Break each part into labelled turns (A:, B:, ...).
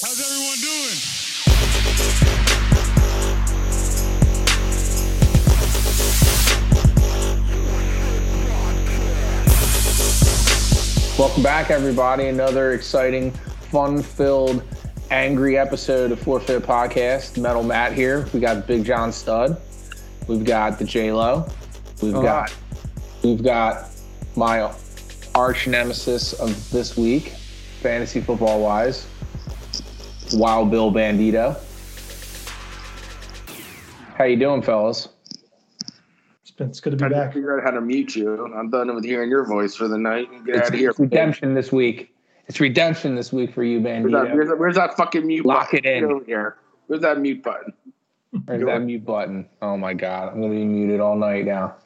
A: How's everyone doing?
B: Welcome back, everybody. Another exciting, fun-filled, angry episode of Forfeit Podcast. Metal Matt here. We got Big John Stud. We've got the J Lo. We've
C: Oh.
B: got we've got my arch nemesis of this week, fantasy football wise, Wild Bill Bandito. How you doing, fellas?
C: It's, been, it's good to be
D: trying to
C: back.
D: figure out how to mute you. I'm done with hearing your voice for the night. Get out
B: It's,
D: of here.
B: it's redemption this week. It's redemption this week for you,
D: Where's that,
B: Bandito.
D: where's, that, where's that fucking mute
B: Lock
D: button?
B: it in.
D: Over here. Where's that mute button?
B: There's that mute button. Oh my god, I'm gonna be muted all night now.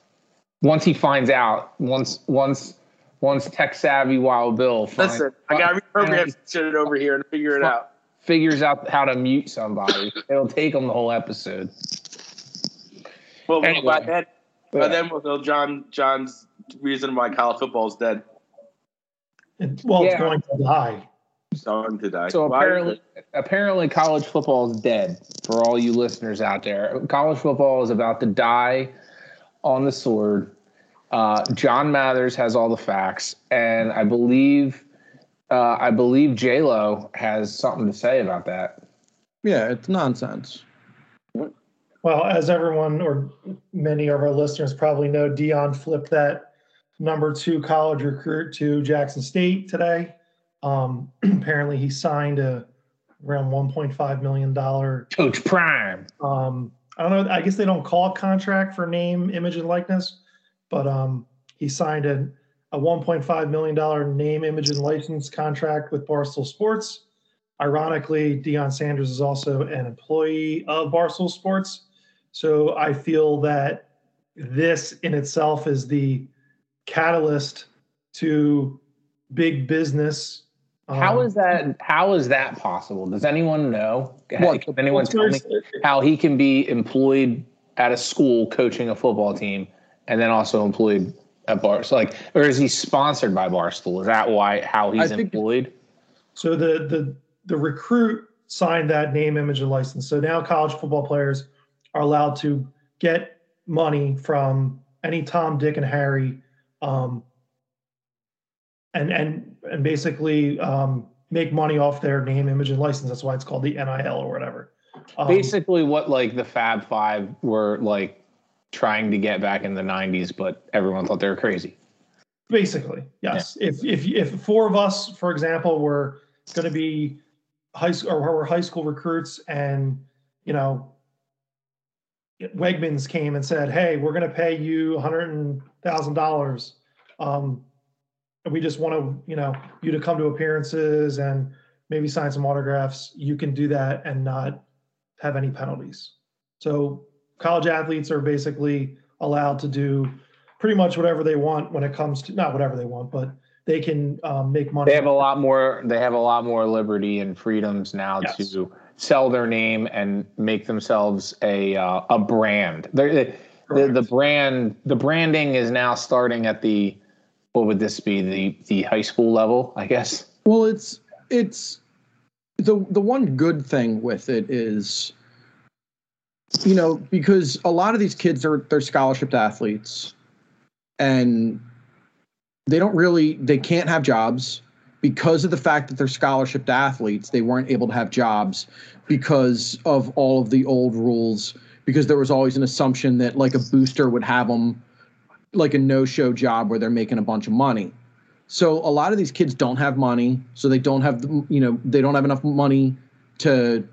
B: Once he finds out, once once once tech savvy Wild Bill finds,
D: Listen, I got to reprogram shit over here and figure it out.
B: Figures out how to mute somebody, it'll take them the whole episode.
D: Well, well,
B: Anyway.
D: by then, by
B: Yeah.
D: then we'll know John John's reason why college football is dead.
C: It- well,
B: Yeah.
C: it's going to die.
D: It's Going to die.
B: So
D: Why-
B: apparently, apparently, college football is dead for all you listeners out there. College football is about to die on the sword. Uh, John Mathers has all the facts, and I believe, uh, I believe J Lo has something to say about that.
E: Yeah, it's nonsense.
C: Well, as everyone or many of our listeners probably know, Deion flipped that number two college recruit to Jackson State today. Um, apparently, he signed a around 1.5 million dollar.
B: Coach Prime.
C: Um, I don't know. I guess they don't call it contract for name, image, and likeness, but um, he signed a, a 1.5 million dollar name, image, and license contract with Barstool Sports. Ironically, Deion Sanders is also an employee of Barstool Sports, so I feel that this in itself is the catalyst to big business.
B: How
C: Um,
B: is that? How is that possible? Does anyone know?
E: What?
B: Can anyone tell me how he can be employed at a school coaching a football team and then also employed at Bar? So like, or is he sponsored by Barstool? Is that why how he's employed?
C: So the the the recruit signed that name, image, and license. So now college football players are allowed to get money from any Tom, Dick, and Harry, um, and and and basically um, make money off their name, image, and license. That's why it's called the NIL or whatever. Um,
B: Basically, what like the Fab Five were like trying to get back in the '90s, but everyone thought they were crazy.
C: Basically, yes. If if if four of us, for example, were going to be high school or were high school recruits, and you know, Wegmans came and said, "Hey, we're going to pay you a hundred thousand dollars. Um, we just want to, you know, you to come to appearances and maybe sign some autographs. You can do that and not have any penalties." So college athletes are basically allowed to do pretty much whatever they want when it comes to not whatever they want, but they can um, make money.
B: They have a lot more. They have a lot more liberty and freedoms now
C: Yes.
B: to sell their name and make themselves a uh, a brand. They're, the, the the brand the branding is now starting at the what would this be the the high school level? I guess.
E: Well, it's it's the the one good thing with it is you know because a lot of these kids are they're scholarship athletes and they don't really they can't have jobs because of the fact that they're scholarship athletes. They weren't able to have jobs because of all of the old rules because there was always an assumption that like a booster would have them like a no-show job where they're making a bunch of money. So a lot of these kids don't have money, so they don't have you know they don't have enough money to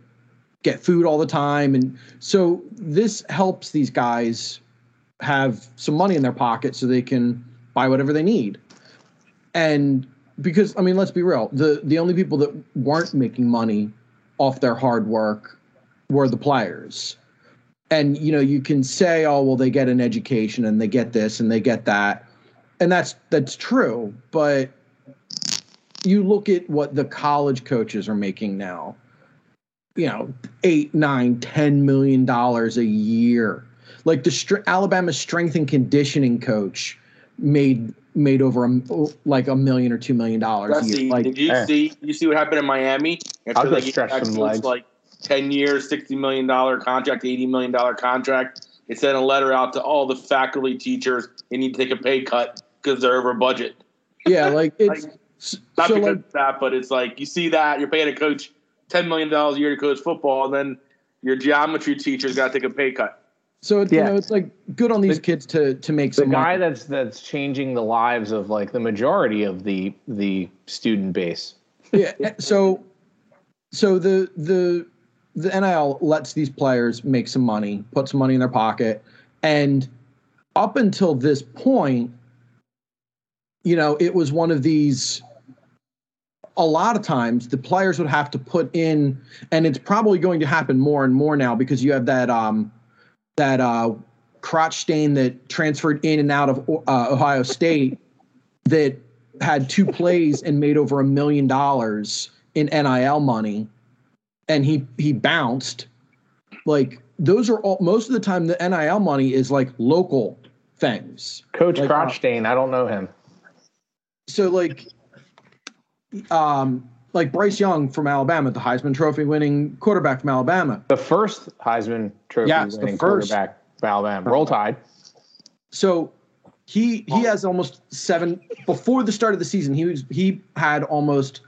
E: get food all the time, and so this helps these guys have some money in their pocket so they can buy whatever they need. And because I mean, let's be real, the the only people that weren't making money off their hard work were the players. And you know, you can say, "Oh, well, they get an education and they get this and they get that." and that's that's true but you look at what the college coaches are making now you know eight nine ten million dollars a year like the str- alabama strength and conditioning coach made made over a, like a million or two million dollars. a year. Like
D: did you
B: eh.
D: see? You see what happened in Miami?
B: I'll
D: After they gave
B: stretch some legs.
D: like ten years, sixty million dollar contract, eighty million dollar contract. They sent a letter out to all the faculty teachers. They need to take a pay cut because they're over budget.
E: yeah, like it's
D: Like, Not
E: so
D: because
E: like
D: of that, but it's like you see that you're paying a coach ten million dollars a year to coach football, and then your geometry teacher's got to take a pay cut.
E: so it's,
B: Yeah.
E: you know it's like good on these
B: The-
E: kids to to make
B: The
E: some
B: guy
E: money.
B: that's that's changing the lives of like the majority of the the student base.
E: yeah. Eh, so so the the the NIL lets these players make some money, put some money in their pocket, and up until this point, you know, it was one of these. A lot of times, the players would have to put in, and it's probably going to happen more and more now because you have that um, that uh, crotch stain that transferred in and out of uh, Ohio State that had two plays and made over a million dollars in NIL money, and he he bounced. Like those are all most of the time the NIL money is like local things.
B: Coach
E: Like, uh,
B: I don't know him.
E: So like, um, like Bryce Young from Alabama, the Heisman Trophy winning quarterback from Alabama.
B: The first Heisman Trophy
E: Yes, the
B: winning
E: first.
B: quarterback for Alabama. Roll Tide.
E: So he he has almost seven before the start of the season. He was he had almost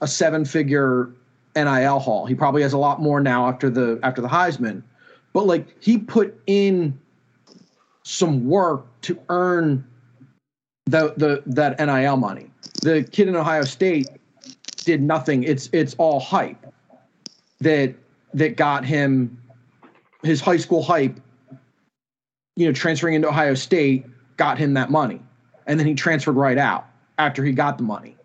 E: a seven figure NIL haul. He probably has a lot more now after the after the Heisman. But like he put in some work to earn the the that NIL money. The kid in Ohio State did nothing. It's it's all hype that that got him his high school hype you know, transferring into Ohio State got him that money. And then he transferred right out after he got the money.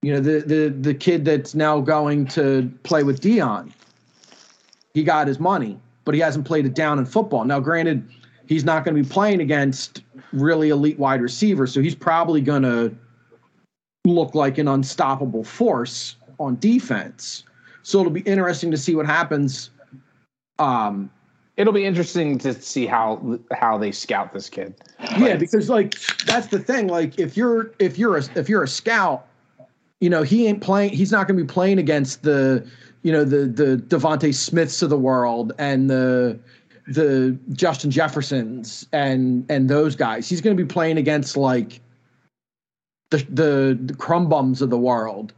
E: You know, the the the kid that's now going to play with Deion, he got his money, but he hasn't played it down in football. Now, granted, he's not going to be playing against really elite wide receivers, so he's probably going to look like an unstoppable force on defense. So it'll be interesting to see what happens um,
B: It'll be interesting to see how how they scout this kid.
E: yeah because like that's the thing like if you're if you're a if you're a scout you know he ain't playing he's not going to be playing against the you know the the devonta smiths of the world and the the justin jeffersons and and those guys he's going to be playing against like the the, the crumb bums of the world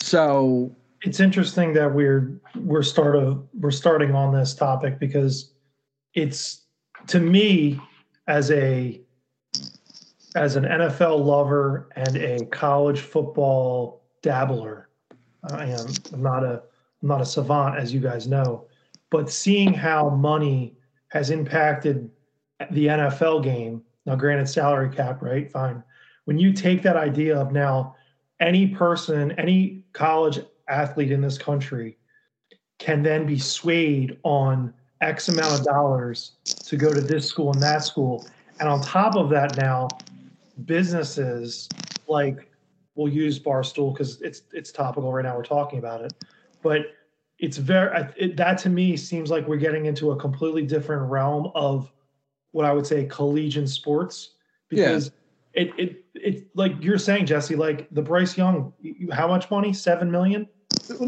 E: so
C: it's interesting that we're we're start of we're starting on this topic because it's to me as a as an NFL lover and a college football dabbler. I am I'm not a I'm not a savant as you guys know, but seeing how money has impacted the NFL game. Now granted salary cap, right? Fine. When you take that idea of now any person, any college athlete in this country can then be swayed on X amount of dollars to go to this school and that school. And on top of that, now businesses like we'll use Barstool because it's it's topical right now. We're talking about it, but it's very it, that to me seems like we're getting into a completely different realm of what I would say collegiate sports because it it it like you're saying Jesse like the Bryce Young how much money seven million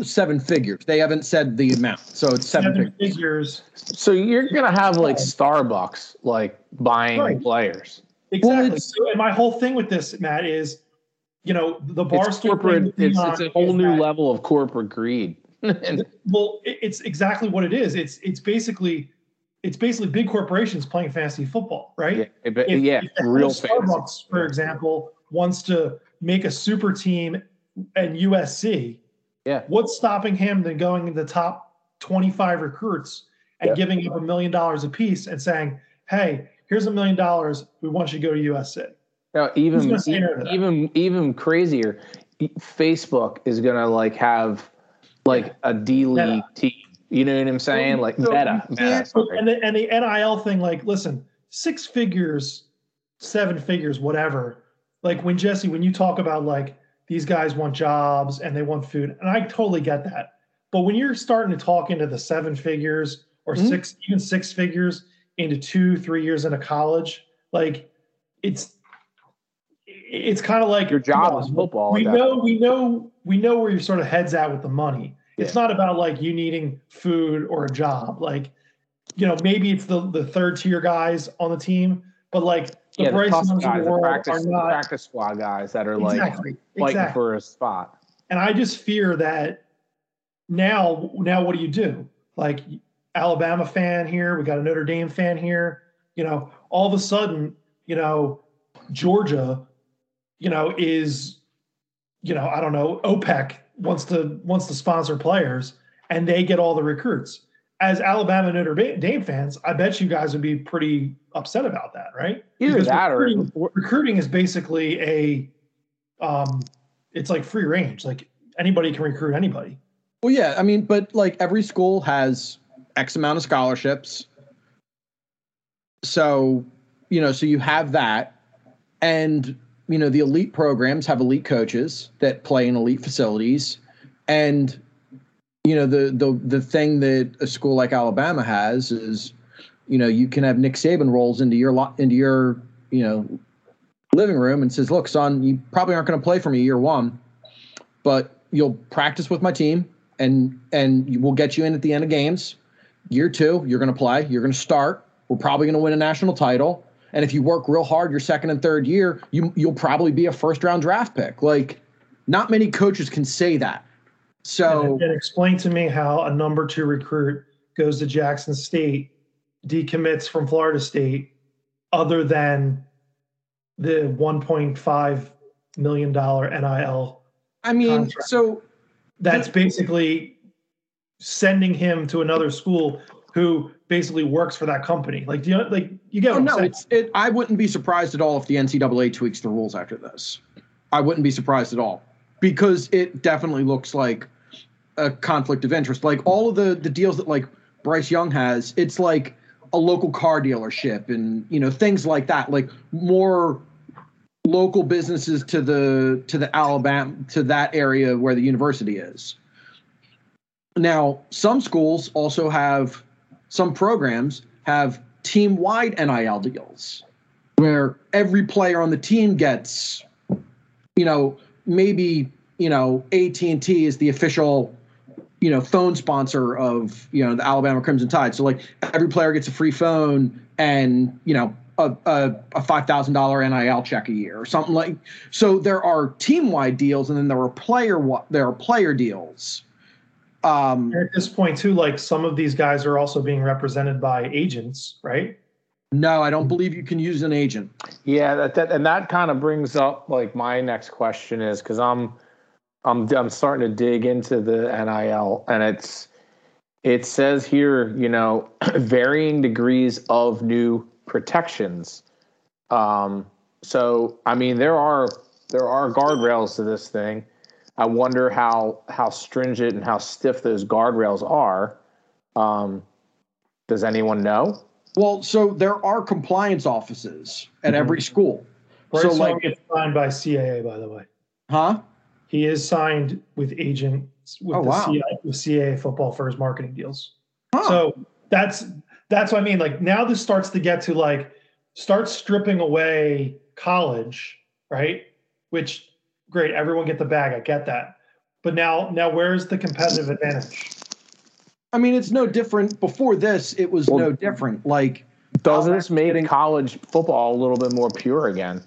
E: seven figures they haven't said the amount so it's seven,
C: seven
E: figures
C: figures
B: So you're gonna have like Starbucks like buying
C: Right.
B: players.
C: exactly.
E: it's-
C: so, and my whole thing with this Matt is you know the bar
B: It's
C: Barstool
B: corporate. It's, it's a whole new
C: that-
B: level of corporate greed.
C: Well, it- it's exactly what it is. It's it's basically it's basically big corporations playing fantasy football, right?
B: yeah, but-
C: If-
B: yeah,
C: if
B: real
C: of
B: fantasy.
C: Starbucks, for example, wants to make a super team and USC,
B: Yeah.
C: what's stopping him than going in the top 25 recruits and
B: Yeah.
C: giving up a million dollars a piece and saying, "Hey, here's a million dollars. We want you to go to USC."
B: No, even
C: gonna say no to that?
B: even even crazier. Facebook is gonna like have like a D League
C: Meta.
B: team. You know what I'm saying? Like
C: So
B: meta, meta.
C: and the, and the NIL thing, like, listen, six figures, seven figures, whatever. Like when Jesse, when you talk about like these guys want jobs and they want food, and I totally get that. But when you're starting to talk into the seven figures or
B: Mhm.
C: six, even six figures into two, three years into college, like it's it's kind of like
B: Your job is football.
C: We know, we know, we know where your sort of head's at with the money. It's not about like you needing food or a job. Like, you know, maybe it's the the third tier guys on the team, but like the
B: yeah,
C: Bryce
B: guys,
C: the
B: the practice,
C: are not
B: practice squad guys that are like
C: exactly
B: fighting
C: exactly.
B: for a spot.
C: And I just fear that now, now what do you do? Like Alabama fan here, we got a Notre Dame fan here. You know, all of a sudden, you know, Georgia, you know, is, you know, I don't know, OPEC wants to wants to sponsor players, and they get all the recruits. As Alabama Notre Dame fans, I bet you guys would be pretty upset about that, right?
B: Either
C: Because
B: that or
C: recruiting, recruiting is basically a um it's like free range like anybody can recruit anybody
E: Well, yeah, I mean, but like every school has X amount of scholarships. So, you know, so you have that. And, you know, the elite programs have elite coaches that play in elite facilities. And, you know, the the the thing that a school like Alabama has is, you know, you can have Nick Saban rolls into your lot into your, you know, living room and says, "Look, son, you probably aren't going to play for me year 1, but you'll practice with my team and and we'll get you in at the end of games. Year two, you're going to play. You're going to start. We're probably going to win a national title. And if you work real hard your second and third year, you you'll probably be a first round draft pick. Like, not many coaches can say that. So
C: and, explain to me how a number two recruit goes to jackson state decommits from florida state other than the 1.5 million dollar nil
E: I mean,
C: Contract.
E: so
C: that's basically sending him to another school who basically works for that company like do you know, like you get
E: oh,
C: what I'm
E: no,
C: saying?
E: it's it. I wouldn't be surprised at all if the NCAA tweaks the rules after this. I wouldn't be surprised at all because it definitely looks like a conflict of interest. Like all of the the deals that like Bryce Young has, it's like a local car dealership and you know things like that. Like more local businesses to the to the Alabama to that area where the university is. Now, some schools also have some programs have team wide NIL deals where every player on the team gets you know maybe you know AT&T is the official you know phone sponsor of you know the Alabama Crimson Tide. So like every player gets a free phone and you know a, a, a $5,000 NIL check a year or something like so there are team wide deals and then there are player there are player deals um
C: at this point too like some of these guys are also being represented by agents right
E: no I don't believe you can use an agent
B: Yeah, that, that and that kind of brings up like my next question is because I'm I'm I'm starting to dig into the NIL and it's it says here you know varying degrees of new protections. Um, so I mean there are there are guardrails to this thing. I wonder how how stringent and how stiff those guardrails are. Um, does anyone know?
E: well so there are compliance offices at
B: Mhm.
E: every school
C: Bryce
E: so
C: Young
E: like
C: gets signed by CAA by the way
E: huh
C: he is signed with agents with
E: Oh,
C: the
E: wow.
C: CAA, with CAA football for his marketing deals
E: Huh.
C: So that's that's what I mean. Like now this starts to get to like start stripping away college, right? Which great, everyone get the bag. I get that. But now now where's the competitive advantage?
E: I mean, it's no different. Before this, it was
B: Well-
E: no different. Like
B: Does
E: Alabama's
B: this make
E: getting-
B: college football a little bit more pure again?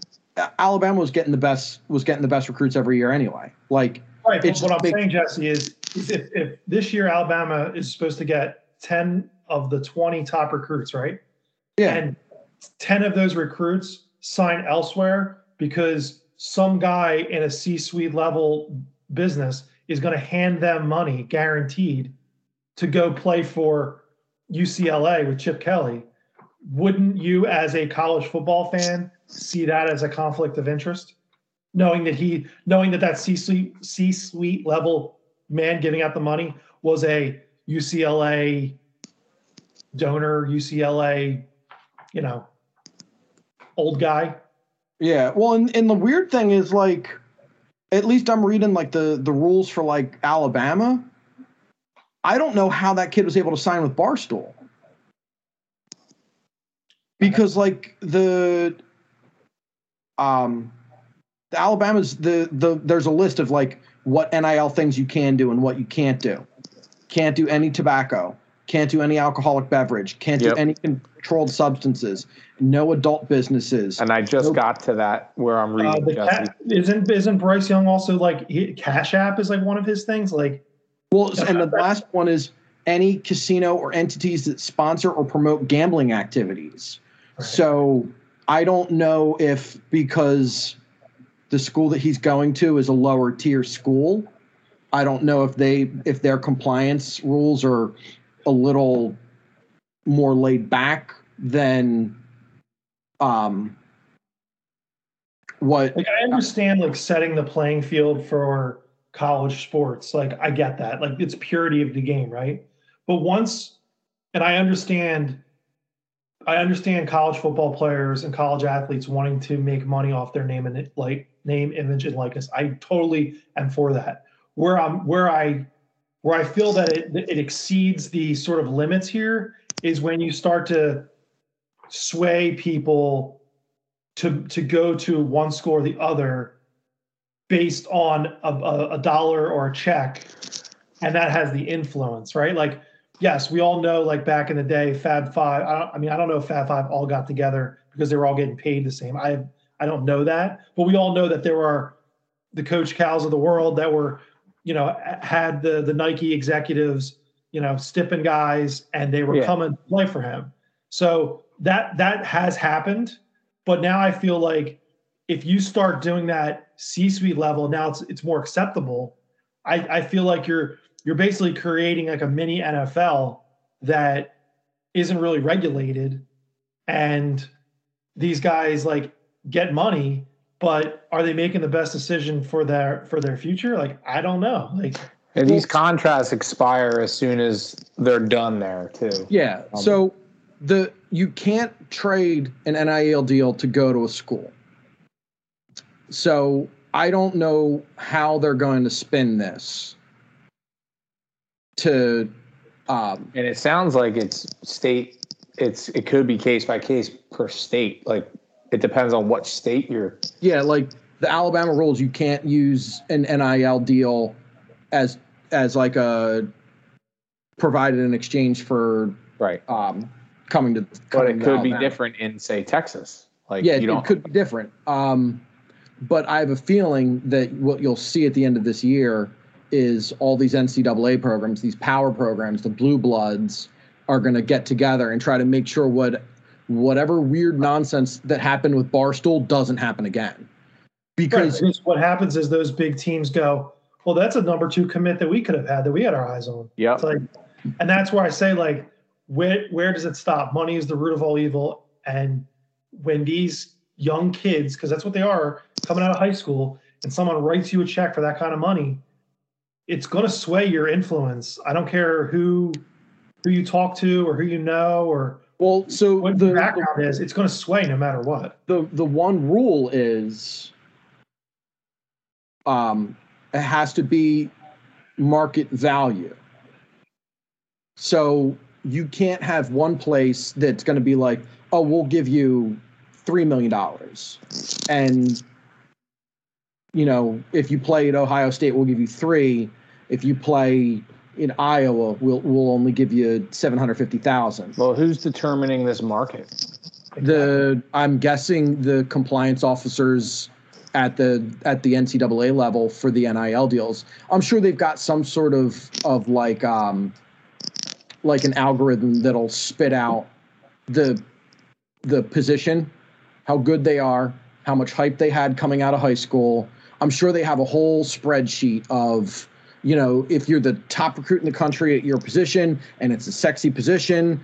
E: Alabama was getting the best was getting the best recruits every year anyway. Like
C: Right.
E: It's
C: what I'm
E: big-
C: saying, Jesse, is, is if, if this year Alabama is supposed to get 10 of the 20 top recruits, right?
E: yeah,
C: and 10 of those recruits sign elsewhere because some guy in a C-suite level business is going to hand them money guaranteed to go play for UCLA with Chip Kelly. Wouldn't you as a college football fan see that as a conflict of interest? Knowing that he knowing that that C-suite C-suite level man giving out the money was a UCLA donor, UCLA, you know, old guy.
E: Yeah. Well, and, and the weird thing is like, at least I'm reading like the the rules for like Alabama. I don't know how that kid was able to sign with Barstool. Because like the um the Alabama's the the there's a list of like what NIL things you can do and what you can't do. Can't do any tobacco. Can't do any alcoholic beverage. Can't
B: Yep.
E: do any controlled substances. No adult businesses.
B: And I just
E: Nope.
B: got to that where I'm
C: Uh,
B: reading
C: the
B: Jesse.
C: ca- isn't isn't Bryce Young also like he, Cash App is like one of his things? Like
E: Well, and the last one is any casino or entities that sponsor or promote gambling activities. So I don't know if because the school that he's going to is a lower tier school, I don't know if they if their compliance rules are a little more laid back than um what
C: like I understand like setting the playing field for college sports. Like I get that. Like it's purity of the game, right? But once and I understand I understand college football players and college athletes wanting to make money off their name and like name, image, and likeness. I totally am for that. Where I'm where I where I feel that it it exceeds the sort of limits here is when you start to sway people to to go to one school or the other based on a, a, a dollar or a check. And that has the influence right? Like yes we all know like back in the day fab five i, don't, I mean i don't know if fab five all got together because they were all getting paid the same. I i don't know that. But we all know that there are the coach cows of the world that were you know had the the nike executives you know stipping guys and they were
B: Yeah.
C: coming to play for him so that that has happened but now I feel like if you start doing that C-suite level, now it's it's more acceptable. I, I feel like you're you're basically creating like a mini NFL that isn't really regulated, and these guys like get money, but are they making the best decision for their for their future? Like I don't know. Like
B: And these contracts expire as soon as they're done there too.
E: Yeah.
B: Um,
E: So the you can't trade an NIL deal to go to a school. So I don't know how they're going to spin this to um
B: And it sounds like it's state. It's it could be case by case per state. Like it depends on what state you're.
E: yeah, like the Alabama rules you can't use an NIL deal as as like a provided in exchange for
B: Right.
E: um coming to
B: But
E: coming
B: it could be
E: Alabama.
B: different in say Texas. Like
E: yeah,
B: you
E: it,
B: don't.
E: it could be different. Um, but I have a feeling that what you'll see at the end of this year is all these NCAA programs, these power programs, the blue bloods, are going to get together and try to make sure what whatever weird nonsense that happened with Barstool doesn't happen again. Because
C: because what happens is those big teams go, well, that's a number two commit that we could have had that we had our eyes on.
B: Yeah.
C: It's like, and that's where I say, like, where where does it stop? Money is the root of all evil, and when these young kids, because that's what they are, coming out of high school, and someone writes you a check for that kind of money, it's going to sway your influence. I don't care who who you talk to or who you know or
E: well, so
C: what
E: the,
C: your background is. It's going to sway no matter what.
E: the the one rule is um it has to be market value. So you can't have one place that's going to be like oh we'll give you three million dollars. And you know if you play at ohio state we'll give you three. If you play in iowa we'll we'll only give you 750000
B: Well, who's determining this market?
E: the I'm guessing the compliance officers at the at the NCAA level for the NIL deals. I'm sure they've got some sort of of like um like an algorithm that'll spit out the the position, how good they are, how much hype they had coming out of high school. I'm sure they have a whole spreadsheet of you know if you're the top recruit in the country at your position and it's a sexy position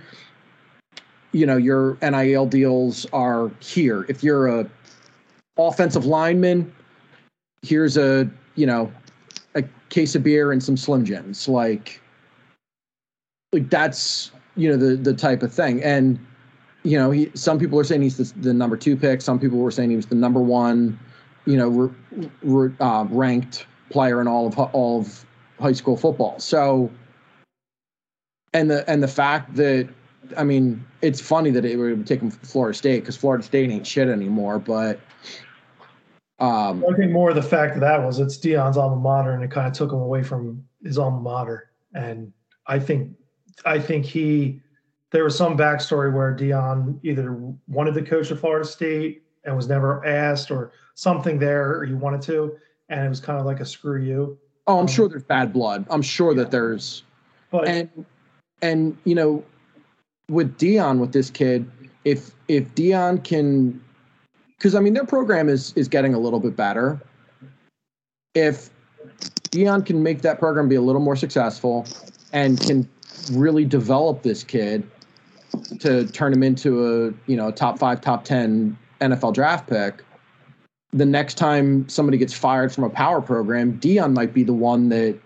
E: you know your NIL deals are here. If you're a offensive lineman, here's a you know a case of beer and some Slim Jims. Like like that's you know the the type of thing. And you know he some people are saying he's the, the number two pick. Some people were saying he was the number one you know re, re, uh, ranked player in all of all of high school football. So and the and the fact that I mean, it's funny that it would take him Florida State because Florida State ain't shit anymore. But Um,
C: I think more of the fact of that was it's Deion's alma mater, and it kind of took him away from his alma mater. And I think, I think he, there was some backstory where Deion either wanted to coach at Florida State and was never asked, or something there, or he wanted to, and it was kind of like a screw you.
E: oh, I'm sure there's bad blood. I'm sure that there's
C: But
E: and and you know with Deion with this kid, if if Deion can, because I mean their program is is getting a little bit better. If Deion can make that program be a little more successful and can really develop this kid to turn him into a you know top five, top ten NFL draft pick, the next time somebody gets fired from a power program, Deion might be the one that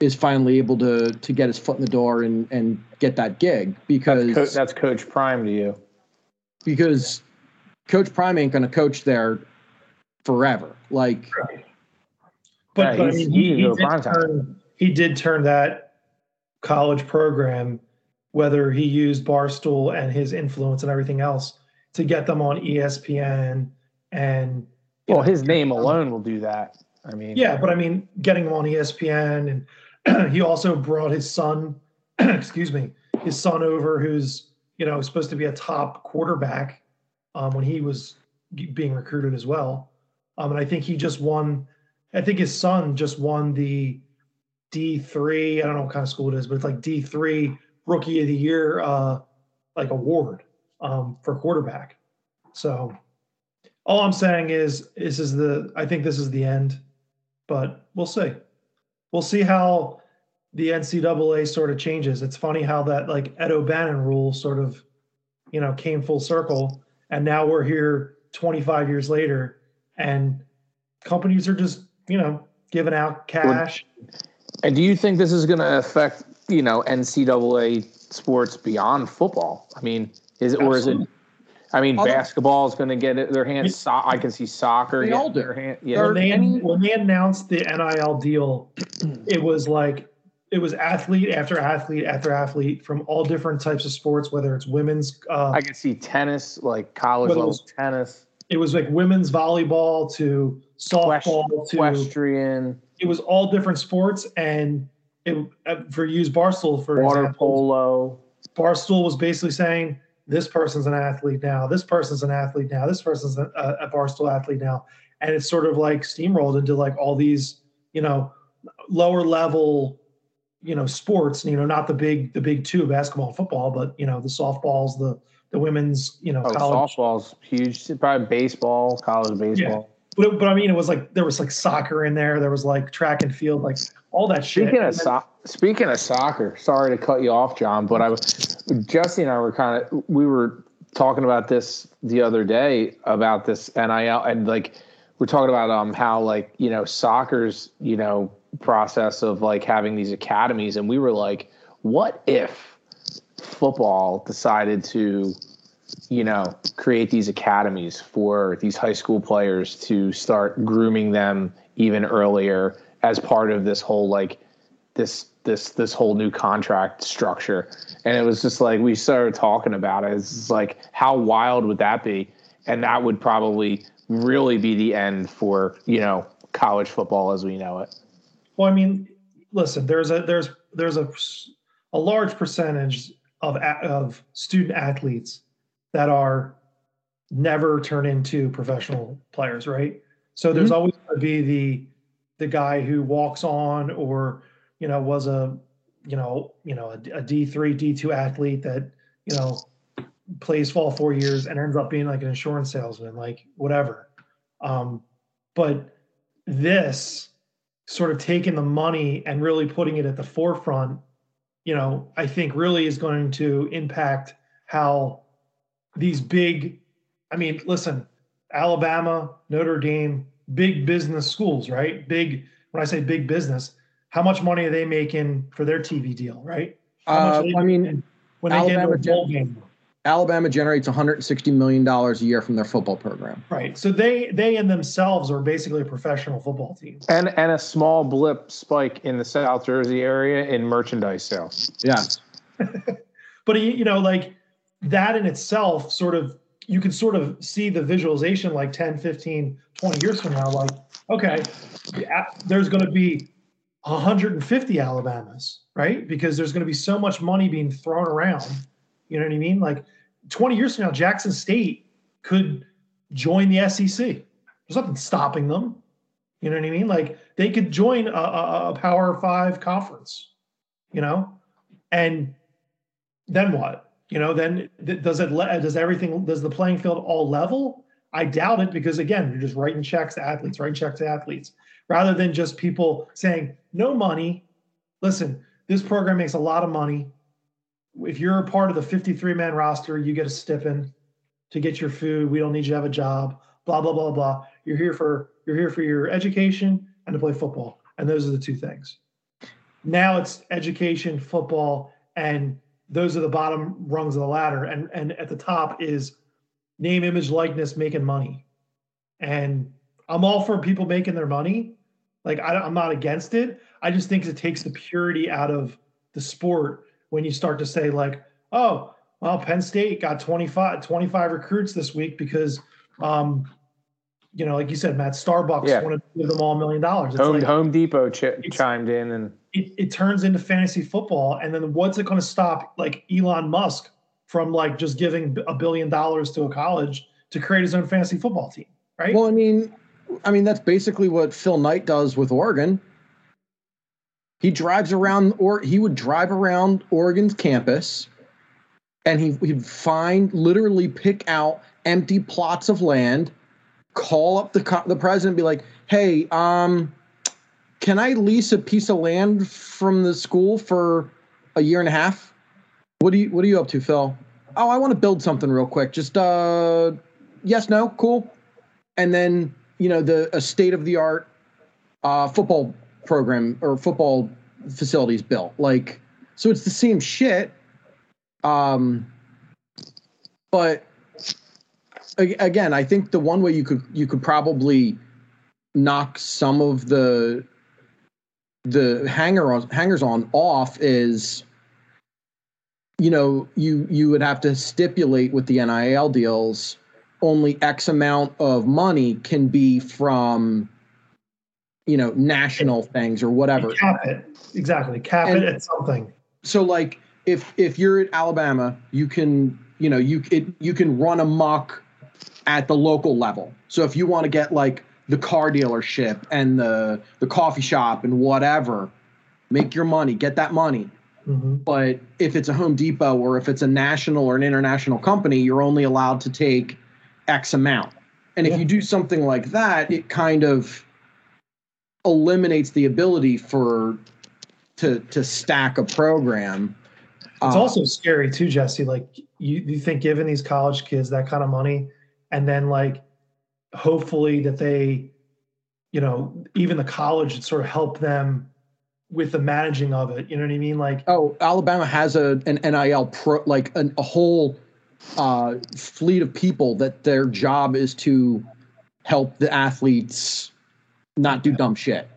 E: is finally able to to get his foot in the door and and get that gig because
B: Co- that's Coach Prime to you.
E: because Coach Prime ain't going to coach there forever. Like
C: But,
B: Yeah,
C: but I mean,
B: he
C: he, he, did turn, he did turn that college program, whether he used Barstool and his influence and everything else, to get them on ESPN and
B: Well,
C: know,
B: his name alone will do that. I mean,
C: yeah, but I mean, getting them on ESPN, and he also brought his son, excuse me, his son over, who's you know supposed to be a top quarterback um, when he was being recruited as well. Um, and I think he just won. I think his son just won the D three. I don't know what kind of school it is, but it's like D three Rookie of the Year, uh, like award um, for quarterback. So all I'm saying is, this is the. I think this is the end but we'll see. We'll see how the NCAA sort of changes. It's funny how that like Ed O'Bannon rule sort of, you know, came full circle, and now we're here 25 years later, and companies are just you know giving out cash.
B: And do you think this is going to affect you know NCAA sports beyond football? I mean, is it or is it? I mean,
E: Other-
B: basketball is going to get it, their hands. So, I can see soccer.
E: They all do.
B: their hand. Yeah,
C: When they when they announced the NIL deal, it was like it was athlete after athlete after athlete from all different types of sports, whether it's women's. Uh,
B: I can see tennis, like college
C: it
B: level
C: was-
B: tennis,
C: it was like women's volleyball to softball to
B: equestrian,
C: it was all different sports and it uh, for use barstool for
B: water
C: example.
B: polo.
C: barstool was basically saying this person's an athlete now. This person's an athlete now. This person's a, a barstool athlete now. And it's sort of like steamrolled into like all these you know lower level you know sports you know not the big the big two basketball and football but you know the softballs the the women's you know
B: Oh,
C: college
B: softball's huge. Probably baseball, college baseball.
C: but, but I mean, it was like there was like soccer in there. There was like track and field, like all that shit.
B: Speaking of
C: then-
B: so- speaking of soccer, sorry to cut you off, John, but I was Jesse and I were kind of we were talking about this the other day about this NIL and like we're talking about um how like you know soccer's you know process of like having these academies and we were like, what if football decided to you know create these academies for these high school players to start grooming them even earlier as part of this whole like this this this whole new contract structure? And it was just like we started talking about it. It's like how wild would that be? And that would probably really be the end for you know college football as we know it
C: Well, I mean, listen, there's a there's there's a a large percentage of of student athletes that are never turn into professional players, right? So there's always going to be the the guy who walks on or you know was a you know you know a, a D3 D2 athlete that you know plays fall four years and ends up being like an insurance salesman like whatever um but this sort of taking the money and really putting it at the forefront, you know, I think really is going to impact how these big, I mean, listen, Alabama, Notre Dame, big business schools, right? Big, when I say big business, how much money are they making for their TV deal, right? How much
E: Uh, I mean,
C: when they get into a bowl game.
E: Alabama generates 160 million dollars a year from their football program.
C: Right. So they they in themselves are basically a professional football team.
B: and and a small blip spike in the south jersey area in merchandise sales
E: Yes.
C: but you you know like that in itself sort of you can sort of see the visualization like 10, 15, 20 years from now, like, okay, there's going to be 150 Alabamas, right? Because there's going to be so much money being thrown around. You know what I mean? Like 20 years from now, Jackson State could join the SEC. There's nothing stopping them. You know what I mean? Like they could join a, a, a Power Five conference, you know, and then what? You know, then does it does everything does the playing field all level? I doubt it because again, you're just writing checks to athletes, writing checks to athletes, rather than just people saying no money. Listen, this program makes a lot of money. If you're a part of the 53 man roster, you get a stipend to get your food. We don't need you to have a job. Blah blah blah blah. You're here for you're here for your education and to play football, and those are the two things. Now it's education, football, and those are the bottom rungs of the ladder. And and at the top is name, image, likeness, making money. And I'm all for people making their money. Like I, I'm not against it. I just think it takes the purity out of the sport when you start to say like, oh, well, Penn State got 25, 25 recruits this week because, um, you know, like you said, Matt, Starbucks yeah. wanted to give them all a million dollars.
B: Home,
C: like,
B: Home Depot ch- chimed in and
C: it, it turns into fantasy football. And then what's it going to stop like Elon Musk from like just giving a billion dollars to a college to create his own fantasy football team? Right.
E: Well, I mean, I mean, that's basically what Phil Knight does with Oregon. He drives around, or he would drive around Oregon's campus, and he, he'd find, literally pick out empty plots of land, call up the the president, be like, "Hey, um, can I lease a piece of land from the school for a year and a half? What do you What are you up to, Phil? Oh, I want to build something real quick. Just uh, yes, no, cool. And then you know the a state of the art uh, football program or football facilities built. Like, so it's the same shit. Um, but again, I think the one way you could you could probably knock some of the the hanger on, hangers on off is you know you you would have to stipulate with the NIL deals only X amount of money can be from you know national things or whatever.
C: Cap it exactly. Cap and it at something.
E: So like if if you're at Alabama, you can you know you it, you can run amok at the local level. So if you want to get like the car dealership and the the coffee shop and whatever, make your money, get that money. Mm-hmm. But if it's a Home Depot or if it's a national or an international company, you're only allowed to take X amount. And yeah. if you do something like that, it kind of eliminates the ability for to to stack a program.
C: It's uh, also scary too, Jesse. Like you, you think giving these college kids that kind of money, and then like hopefully that they, you know, even the college sort of help them with the managing of it. You know what I mean? Like,
E: oh, Alabama has a an NIL pro, like an, a whole uh, fleet of people that their job is to help the athletes not do dumb shit.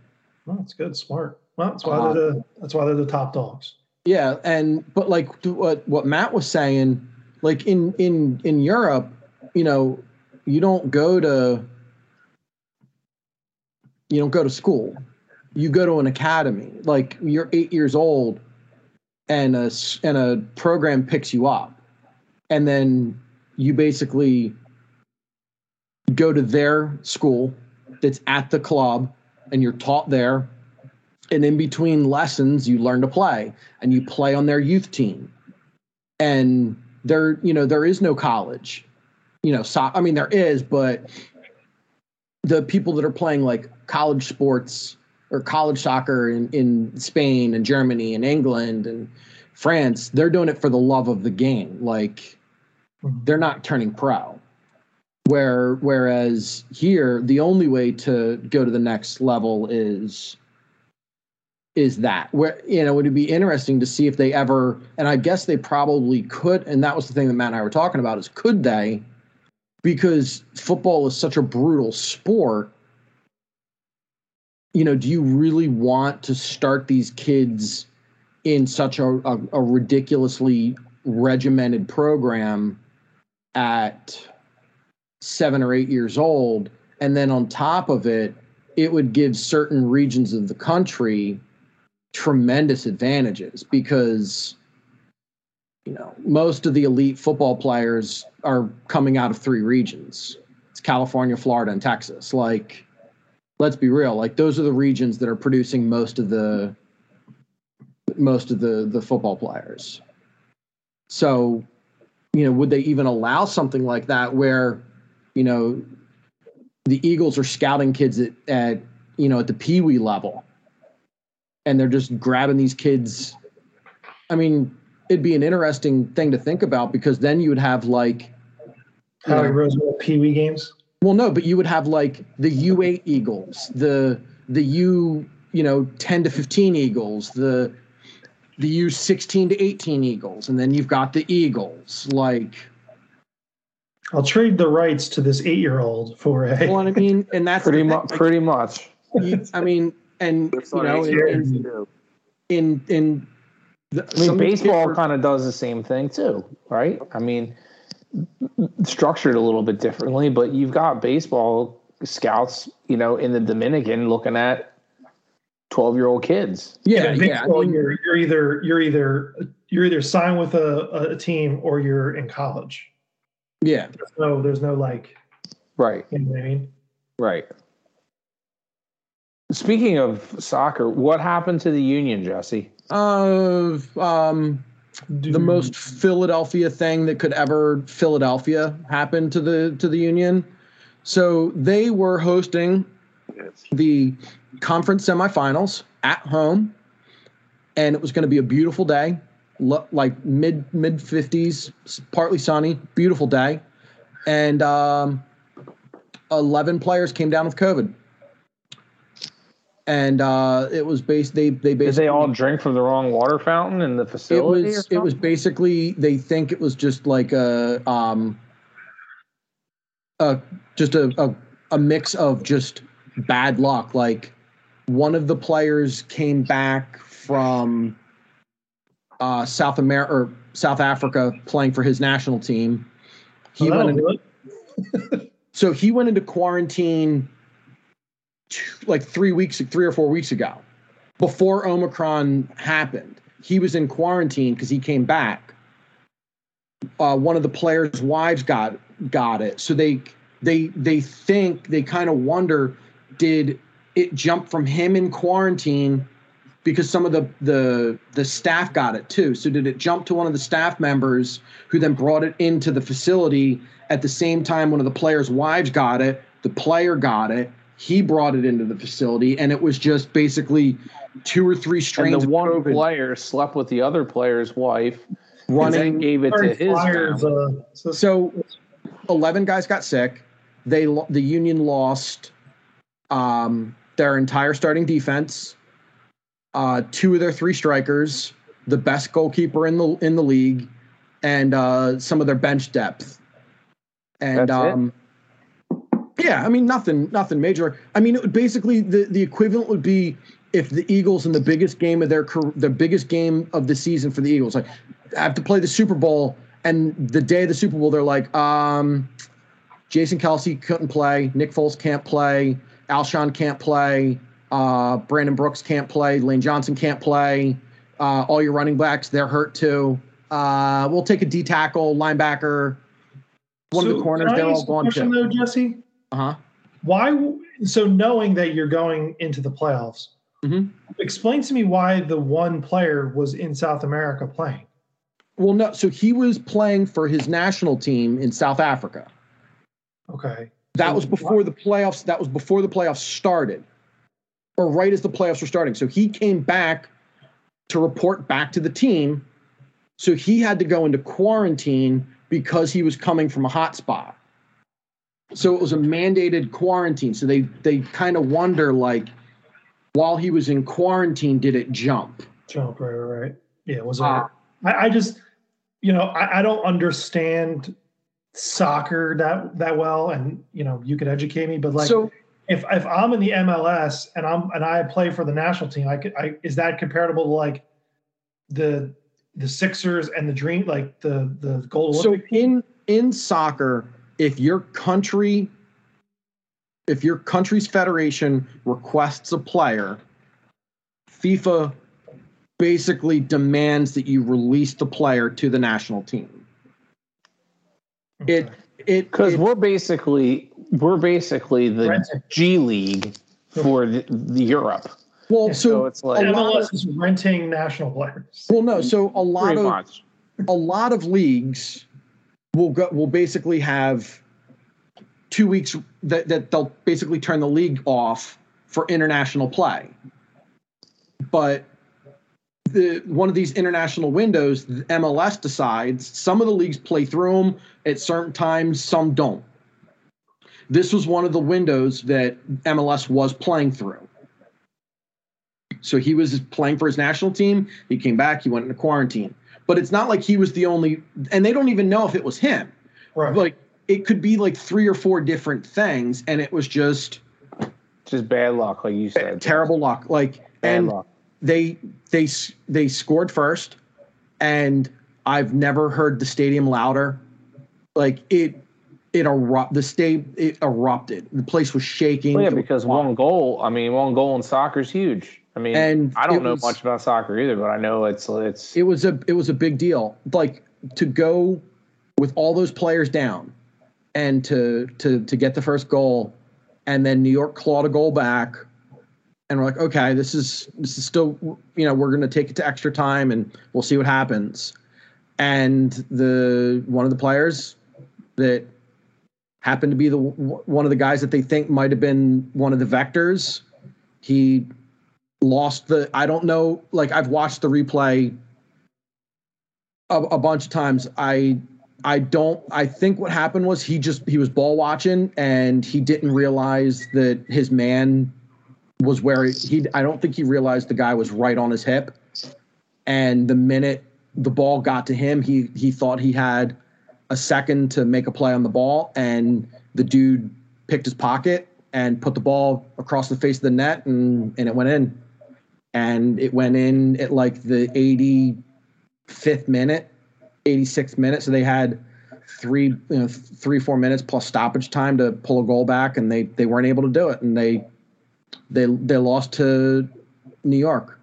C: Well, that's good, smart. Well, that's why uh, they're the that's why they're the top dogs.
E: Yeah, and but like what what Matt was saying, like in in in Europe, you know, you don't go to you don't go to school. You go to an academy. Like you're eight years old, and a and a program picks you up, and then you basically go to their school that's at the club, and you're taught there. And in between lessons, you learn to play, and you play on their youth team. And there, you know, there is no college you know, so, I mean, there is, but the people that are playing like college sports or college soccer in, in Spain and Germany and England and France, they're doing it for the love of the game. Like mm-hmm. they're not turning pro. Where whereas here, the only way to go to the next level is is that. Where you know it would be interesting to see if they ever and I guess they probably could and that was the thing that Matt and I were talking about is could they? Because football is such a brutal sport. You know do you really want to start these kids in such a, a, a ridiculously regimented program at seven or eight years old. And then on top of it, it would give certain regions of the country tremendous advantages because you know most of the elite football players are coming out of three regions it's california florida and texas like let's be real like those are the regions that are producing most of the most of the the football players so you know would they even allow something like that where you know the eagles are scouting kids at, at you know at the pee wee level and they're just grabbing these kids. I mean, it'd be an interesting thing to think about because then you would have like
C: Howie Roseman Pee Wee games.
E: Well, no, but you would have like the U eight Eagles, the the U you know ten to fifteen Eagles, the the U sixteen to eighteen Eagles, and then you've got the Eagles. Like,
C: I'll trade the rights to this eight year old for a.
E: well, I mean, and that's
B: Pretty
E: the thing,
B: much. Pretty much.
E: you- I mean, and you know, in, in in, in the,
B: I mean,
E: some of these kids
B: baseball
E: are-
B: kind of does the same thing too, right? I mean, structured a little bit differently, but you've got baseball scouts, you know, in the Dominican looking at twelve-year-old kids.
E: yeah,
C: in
E: yeah. I mean,
C: you're you're either you're either you're either signed with a, a team or you're in college.
E: Yeah.
C: There's no there's no like
B: Right.
C: you know what I mean.
B: Right. Speaking of soccer, what happened to the union, Jesse?
E: Of um, the most Philadelphia thing that could ever Philadelphia happen to the to the union. So they were hosting
D: Yes.
E: the conference semifinals at home, and it was going to be a beautiful day, lo- like mid mid fifties, partly sunny, beautiful day, and um, eleven players came down with COVID, and uh, it was based. They they
B: Did they all drink from the wrong water fountain in the facility.
E: it
B: was
E: it was basically they think it was just like a um a just a, a a mix of just bad luck like one of the players came back from uh south america or south africa playing for his national team he
C: Oh,
E: went into, so he went into quarantine two, like three weeks, three or four weeks ago, before Omicron happened. He was in quarantine because he came back. Uh, one of the players' wives got got it, so they they they think they kind of wonder, did it jump from him in quarantine? Because some of the the the staff got it too. So did it jump to one of the staff members who then brought it into the facility at the same time? One of the players' wives got it. The player got it. He brought it into the facility, and it was just basically two or three strains
B: and the
E: of
B: one
E: COVID
B: player slept with the other player's wife, and then
E: running.
B: gave it to his
C: Flyers, uh, so-
E: So, eleven guys got sick. They the union lost um, their entire starting defense, uh, two of their three strikers, the best goalkeeper in the in the league, and uh, some of their bench depth. And
B: That's it?
E: um, yeah, I mean nothing nothing major. I mean it would basically the the equivalent would be if the Eagles in the biggest game of their the biggest game of the season for the Eagles like I have to play the Super Bowl and the day of the Super Bowl they're like um Jason Kelce couldn't play, Nick Foles can't play, Alshon can't play, uh, Brandon Brooks can't play, Lane Johnson can't play, uh, all your running backs they're hurt too. Uh, we'll take a D tackle, linebacker, one of the corners. They're all gone
C: question,
E: too.
C: though, Jesse.
E: Uh huh.
C: Why? So knowing that you're going into the playoffs,
E: Mhm.
C: explain to me why the one player was in South America playing.
E: Well, no. So he was playing for his national team in South Africa.
C: Okay.
E: That
C: So
E: was before the playoffs. That was before the playoffs started, or right as the playoffs were starting. So he came back to report back to the team. So he had to go into quarantine because he was coming from a hot spot. So it was a mandated quarantine. So they they kind of wonder like, while he was in quarantine, did it jump?
C: Jump right, right, right. Yeah, was it?
E: Uh,
C: I, I just, you know, I, I don't understand soccer that that well, and you know, you could educate me. But like,
E: so
C: if if I'm in the MLS and I'm and I play for the national team, I I is that comparable to like the the Sixers and the Dream, like the the Gold
E: so
C: Olympic? team?
E: in in soccer if your country if your country's federation requests a player, FIFA basically demands that you release the player to the national team. It
C: Okay.
E: it
B: Because we're basically we're basically the
C: Renting.
B: G League for the, the Europe.
E: well
B: So
E: so
B: it's like
E: a lot
C: MLS is renting national players.
E: well no so a lot of
B: much.
E: a lot of leagues will go will basically have two weeks that, that they'll basically turn the league off for international play. But the one of these international windows, the MLS decides some of the leagues play through them at certain times, some don't. This was one of the windows that MLS was playing through. So he was playing for his national team. He came back. He went into quarantine. But it's not like he was the only, and they don't even know if it was him.
C: Right.
E: Like it could be like three or four different things, and it was just
B: Just bad luck, like you said.
E: terrible luck. Like
B: Bad
E: and
B: luck.
E: they they they scored first, and I've never heard the stadium louder. Like it, it erupt. The state it erupted. The place was shaking.
B: Well, yeah, because one goal. I mean, one goal in soccer is huge. I mean,
E: And
B: I don't know
E: was-
B: much about soccer either, but I know it's it's
E: it was a it was a big deal. Like to go with all those players down and to to to get the first goal and then New York clawed a goal back and we're like, okay, this is this is still you know, we're gonna take it to extra time and we'll see what happens. And the one of the players that happened to be the one of the guys that they think might have been one of the vectors, he lost the I don't know like I've watched the replay a, a bunch of times. I I don't I think what happened was he just he was ball watching and he didn't realize that his man was where he, he I don't think he realized the guy was right on his hip. And the minute the ball got to him, he he thought he had a second to make a play on the ball and the dude picked his pocket and put the ball across the face of the net and and it went in and it went in at like the 85th minute 86th minute so they had three you know three four minutes plus stoppage time to pull a goal back and they they weren't able to do it and they they they lost to new york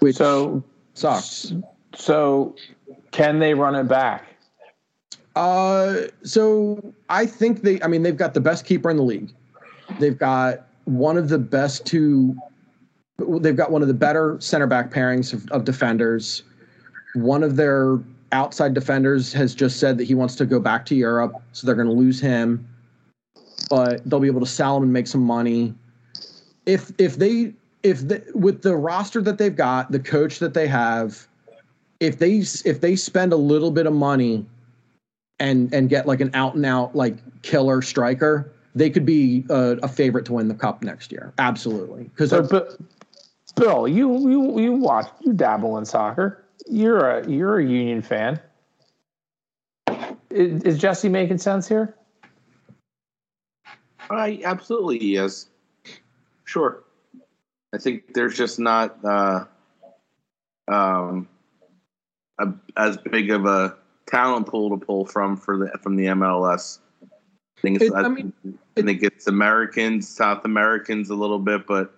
E: which
B: so
E: sucks
B: so. Can they run it back?
E: Uh, so I think they. I mean, they've got the best keeper in the league. They've got one of the best two. They've got one of the better center back pairings of, of defenders. One of their outside defenders has just said that he wants to go back to Europe, so they're going to lose him. But they'll be able to sell him and make some money. If if they if they, with the roster that they've got, the coach that they have, if they if they spend a little bit of money and and get like an out and out like killer striker, they could be a, a favorite to win the cup next year. Absolutely, because
B: So, but Bill, you you you watch you dabble in soccer. You're a you're a Union fan. Is, is Jesse making sense here?
D: I absolutely yes, sure. I think there's just not uh, um, a, as big of a talent pool to pull from for the from the MLS. I think it's,
E: It- I mean,
D: I think it's Americans, South Americans a little bit, but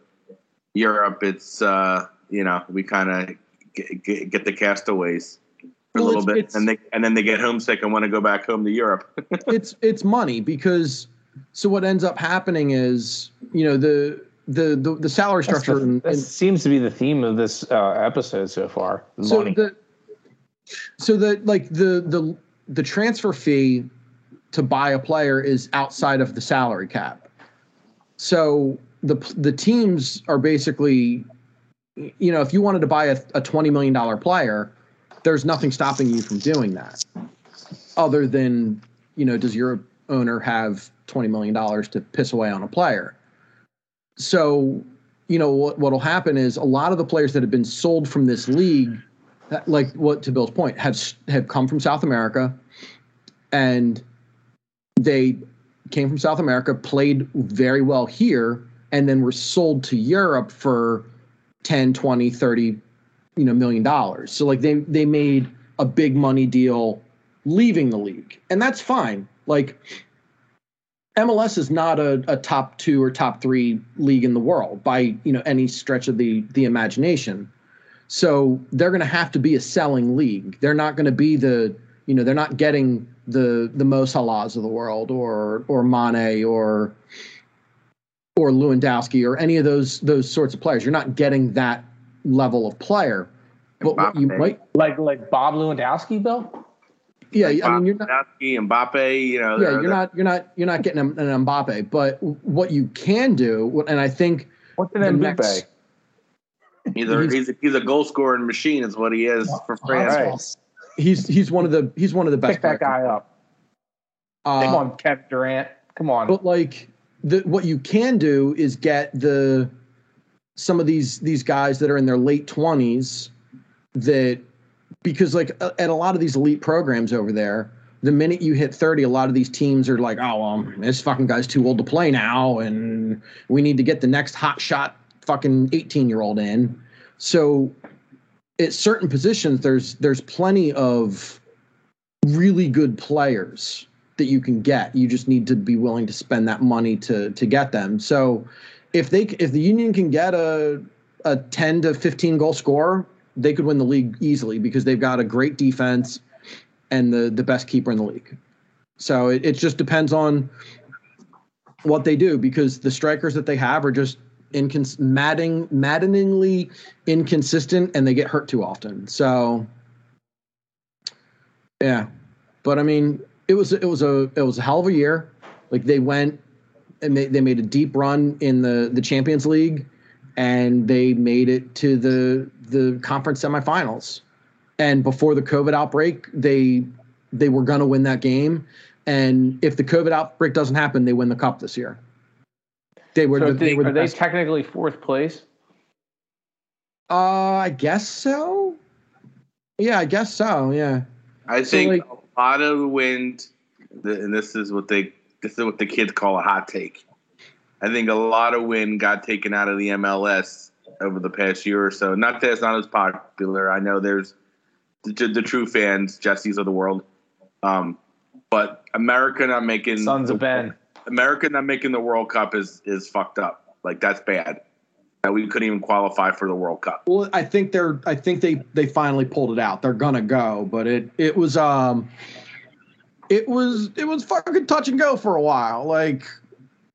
D: Europe, it's uh, you know we kind of get, get, get the castaways for
E: Well,
D: a little
E: it's-
D: bit,
E: it's-
D: and they and then they get homesick and want to go back home to Europe.
E: it's it's money because so what ends up happening is you know the the the, the salary structure
B: the-
E: in,
B: that
E: in-
B: seems to be the theme of this uh, episode so far.
E: so
B: Money.
E: the so the like the the the transfer fee to buy a player is outside of the salary cap. So the the teams are basically you know if you wanted to buy a, a 20 million dollar player there's nothing stopping you from doing that other than you know does your owner have 20 million dollars to piss away on a player? So you know what what'll happen is a lot of the players that have been sold from this league like what to Bill's point have have come from South America and they came from South America played very well here and then were sold to Europe for 10 20 30 you know million dollars. So like they they made a big money deal leaving the league. And that's fine. Like MLS is not a, a top two or top three league in the world by you know any stretch of the the imagination. So they're going to have to be a selling league. They're not going to be the you know they're not getting the the Mo Salahs of the world or or Mane or or Lewandowski or any of those those sorts of players. You're not getting that level of player. But what you might
B: Like like Bob Lewandowski, Bill.
E: yeah, I mean you're not
D: Lewandowski, Mbappe, you know.
E: yeah,
D: they're-
E: you're not you're not you're not getting an, an Mbappe, but what you can do, and I think
B: What's an
E: The
B: Mbappe?
E: next-
D: He's a,
E: he's-
D: he's a, he's a goal scoring machine, is what he is for France.
B: right.
E: he's he's one of the he's one of the best.
B: Pick that guy up.
E: Uh,
B: Come on, Kevin Durant. Come on.
E: But like the what you can do is get the some of these these guys that are in their late twenties that because like at a lot of these elite programs over there, the minute you hit thirty, a lot of these teams are like, oh, well, this fucking guy's too old to play now, and we need to get the next hot shot fucking eighteen year old in. So at certain positions, there's there's plenty of really good players that you can get. You just need to be willing to spend that money to to get them. So if they if the Union can get a a 10 to 15 goal scorer, they could win the league easily because they've got a great defense and the the best keeper in the league. So it, it just depends on what they do because the strikers that they have are just incons- madding, maddeningly inconsistent and they get hurt too often. So yeah. But I mean, it was it was a it was a hell of a year. Like they went and they, they made a deep run in the the Champions League and they made it to the the conference semifinals. And before the COVID outbreak, they they were going to win that game. And if the COVID outbreak doesn't happen, they win the cup this year. They were
B: so
E: the,
B: they,
E: they were the
B: are they
E: best.
B: technically fourth place?
E: uh, I guess so. Yeah, I guess so. Yeah.
D: I
E: So,
D: think
E: like-
D: a lot of the wind, and this is what they this is what the kids call a hot take. I think a lot of wind got taken out of the MLS over the past year or so. Not that it's not as popular. I know there's the, the true fans, Jesse's of the world, um, but America not making
B: Sons
D: the,
B: of Ben.
D: America not making the World Cup is is fucked up. Like that's bad. That we couldn't even qualify for the World Cup.
E: Well, I think they're. I think they they finally pulled it out. They're gonna go, but it it was um, it was it was fucking touch and go for a while. Like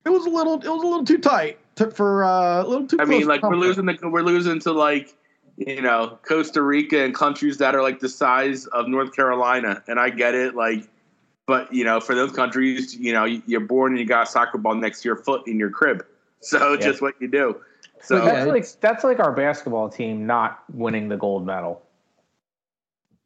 E: it was a little it was a little too tight to, for uh, a little too.
D: I
E: close
D: mean, like we're losing the we're losing to like you know Costa Rica and countries that are like the size of North Carolina, and I get it. Like, but you know, for those countries, you know, you're born and you got a soccer ball next to your foot in your crib, so
B: Yeah.
D: just what you do. So
E: But
B: That's like that's like our basketball team not winning the gold medal.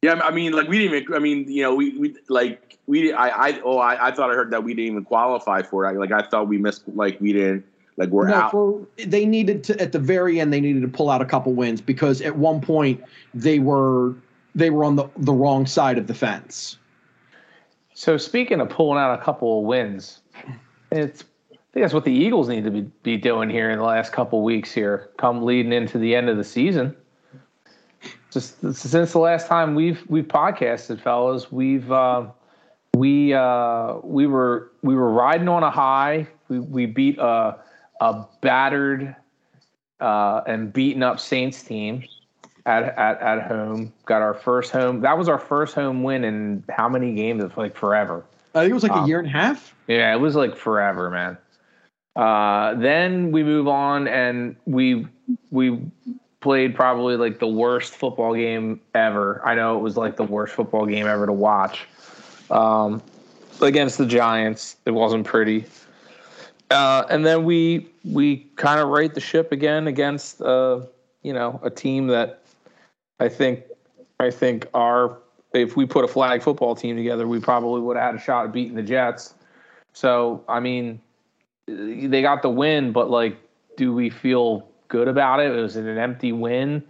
D: yeah, I mean, like we didn't even. I mean, you know, we we like we I I oh I, I thought I heard that we didn't even qualify for it. Like I thought we missed. Like we didn't. Like we're
E: No,
D: out.
E: for, they needed to at the very end. They needed to pull out a couple wins because at one point they were they were on the the wrong side of the fence.
B: So speaking of pulling out a couple of wins, it's I think that's what the Eagles need to be, be doing here in the last couple weeks here, come leading into the end of the season. Just since the last time we've we've podcasted, fellas, we've uh, we uh, we were we were riding on a high. We we beat a a battered uh, and beaten up Saints team at, at at home. Got our first home. That was our first home win in how many games? It's like forever.
E: I think it was like
B: Um,
E: a year and a half.
B: Yeah, it was like forever, man. Uh, then we move on and we we played probably like the worst football game ever. I know it was like the worst football game ever to watch. Um, against the Giants, it wasn't pretty. Uh, and then we we kind of right the ship again against uh, you know a team that I think I think our if we put a flag football team together, we probably would have had a shot at beating the Jets. So I mean, they got the win, but like, do we feel good about it? Was it an empty win?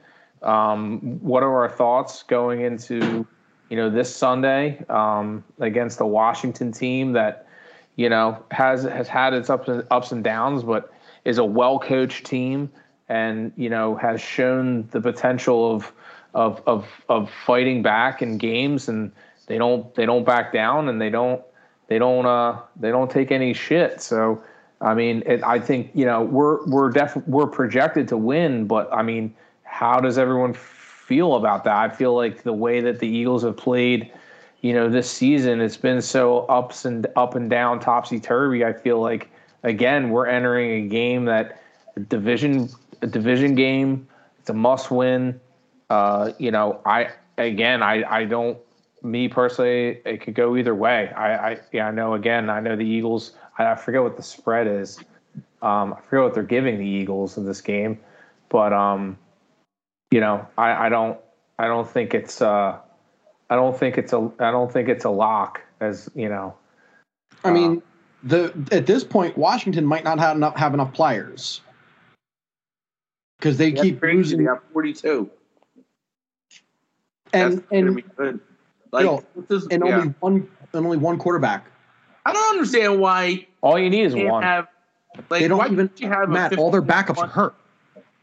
B: Um, what are our thoughts going into you know this Sunday um, against the Washington team that you know has has had its ups and ups and downs, but is a well coached team and you know has shown the potential of of of of fighting back in games and they don't they don't back down and they don't they don't uh they don't take any shit. So I mean, it, I think you know we're we're def we're projected to win, but I mean, how does everyone feel about that? I feel like the way that the Eagles have played, you know, this season, it's been so ups and up and down, topsy turvy. I feel like again we're entering a game that a division a division game. It's a must win. Uh, you know, I again I I don't me personally, it could go either way. I, I yeah, I know. Again, I know the Eagles. I, I forget what the spread is. Um, I forget what they're giving the Eagles in this game, but um, you know, I, I don't, I don't think it's, uh, I don't think it's a, I don't think it's a lock. As you know,
E: I mean, the at this point, Washington might not have enough have enough pliers because they keep losing.
D: They got 42.
E: And
D: That's
E: and
D: be good. Like,
E: Bill,
D: this is-
E: and
D: yeah.
E: only one and only one quarterback.
D: I don't understand why
B: all you need is one.
D: have. Like,
E: They don't
D: why
E: even
D: you have
E: Matt. All their
D: 50
E: backups are hurt.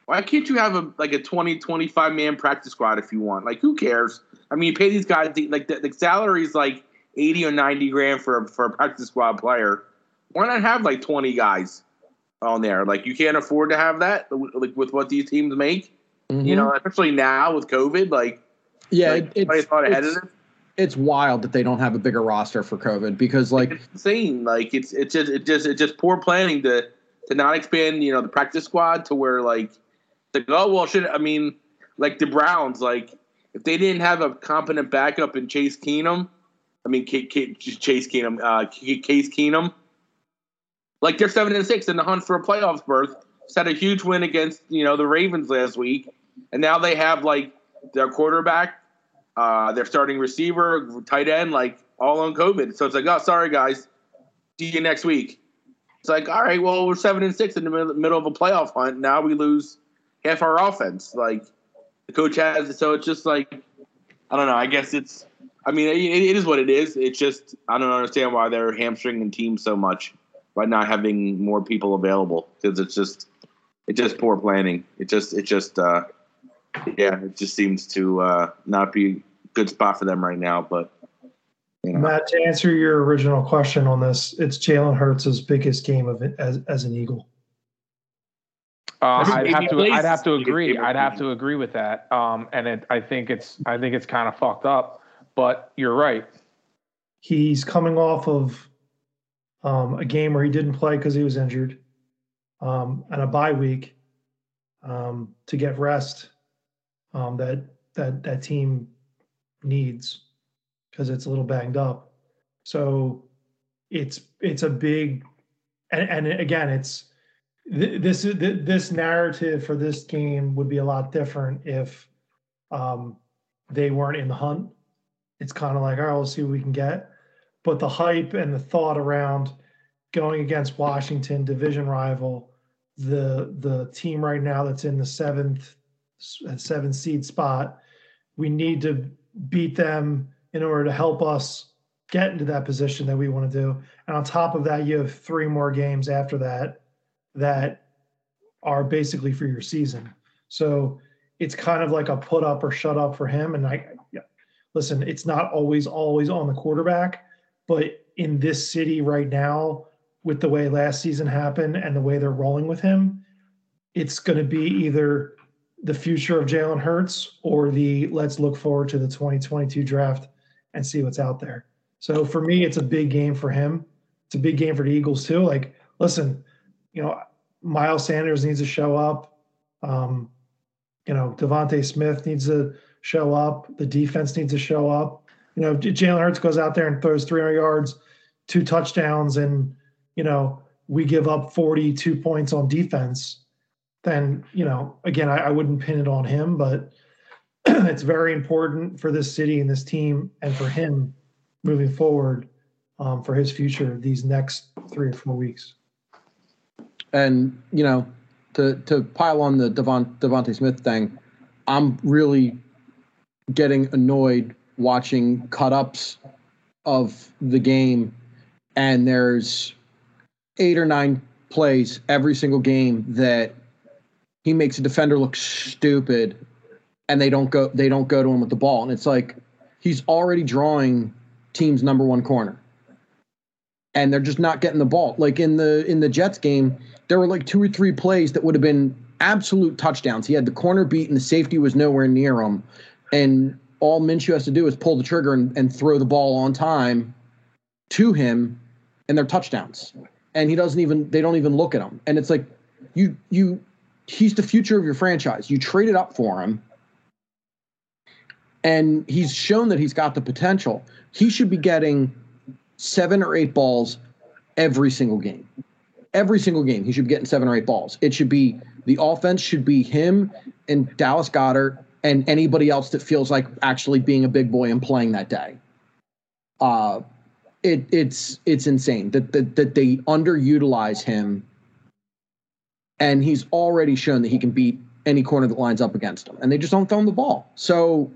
D: Why can't you have a like a 20, 25 man practice squad if you want? Like, who cares? I mean, you pay these guys like the, the salary is like eighty or ninety grand for a, for a practice squad player. Why not have like twenty guys on there? Like, you can't afford to have that like with what these teams make. You know, especially now with COVID. Like,
E: Mm-hmm. Yeah,
D: like,
E: it, it's
D: thought ahead
E: it's,
D: of
E: it's wild that they don't have a bigger roster for COVID because like
D: it's insane. Like it's it's just it just it's just poor planning to to not expand, you know, the practice squad to where like like oh well should I mean like the Browns like if they didn't have a competent backup in Chase Keenum, I mean K, K, Chase Keenum, uh, K- Case Keenum, like they're seven and six in the hunt for a playoffs berth. Just had a huge win against you know the Ravens last week, and now they have like their quarterback, uh, their starting receiver, tight end, like all on COVID. So it's like, oh, sorry guys, see you next week. It's like, all right, well, we're seven and six in the middle, of a playoff hunt. Now we lose half our offense. Like the coach has, so it's just like, I don't know. I guess it's, I mean, it, it is what it is. It's just I don't understand why they're hamstringing teams so much by not having more people available because it's just, it's just poor planning. It just, it just, uh, yeah, it just seems to uh, not be a good spot for them right now. But you know,
C: Matt, to answer your original question on this, it's Jalen Hurts' biggest game of it as as an Eagle.
B: Uh, I'd have to. I'd have to
D: is a good
B: agree. I'd have to agree with that. Um, and it, I think it's. I think it's kind of fucked up. But you're right.
C: He's coming off of um, a game where he didn't play because he was injured, um, and a bye week um, to get rest um, that that that team needs because it's a little banged up. So it's it's a big and, and again it's th- this is th- this narrative for this game would be a lot different if um, they weren't in the hunt. It's kind of like, all right, we'll see what we can get. But the hype and the thought around going against Washington, division rival, the the team right now that's in the seventh seventh seed spot, we need to beat them in order to help us get into that position that we want to do. And on top of that, you have three more games after that that are basically for your season. So it's kind of like a put up or shut up for him. And I, yeah, listen, it's not always, always on the quarterback, but in this city right now, with the way last season happened and the way they're rolling with him, it's going to be either the future of Jalen Hurts or the let's look forward to the 2022 draft and see what's out there. So for me, it's a big game for him. It's a big game for the Eagles too. Like, listen, you know, Miles Sanders needs to show up. Um, you know, DeVonta Smith needs to show up. The defense needs to show up. You know, Jalen Hurts goes out there and throws 300 yards, two touchdowns, and you know we give up 42 points on defense, then you know, again, I, I wouldn't pin it on him, but it's very important for this city and this team and for him moving forward um, for his future these next three or four weeks.
E: and you know to to pile on the Devon, DeVonta Smith thing, I'm really getting annoyed watching cut ups of the game, and there's eight or nine plays every single game that he makes a defender look stupid, and they don't go they don't go to him with the ball, and it's like he's already drawing team's number one corner. and they're just not getting the ball. Like in the in the Jets game, there were like two or three plays that would have been absolute touchdowns. He had the corner beat and the safety was nowhere near him, and all Minshew has to do is pull the trigger and, and throw the ball on time to him, and they're touchdowns. And he doesn't even they don't even look at him. And it's like you you he's the future of your franchise. You traded up for him. And he's shown that he's got the potential. He should be getting seven or eight balls every single game. Every single game, he should be getting seven or eight balls. It should be the offense should be him and Dallas Goedert and anybody else that feels like actually being a big boy and playing that day. Uh, it it's it's insane that that, that they underutilize him, and he's already shown that he can beat any corner that lines up against him, and they just don't throw him the ball. So,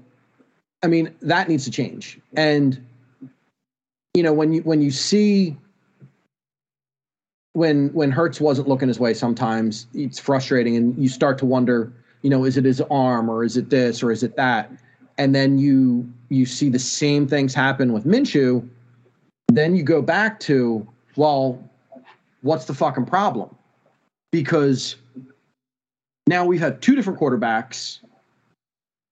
E: I mean, that needs to change. And you know, when you when you see when when Hurts wasn't looking his way, sometimes it's frustrating, and you start to wonder, you know, is it his arm or is it this or is it that? And then you you see the same things happen with Minshew. Then you go back to, well, what's the fucking problem? Because now we've had two different quarterbacks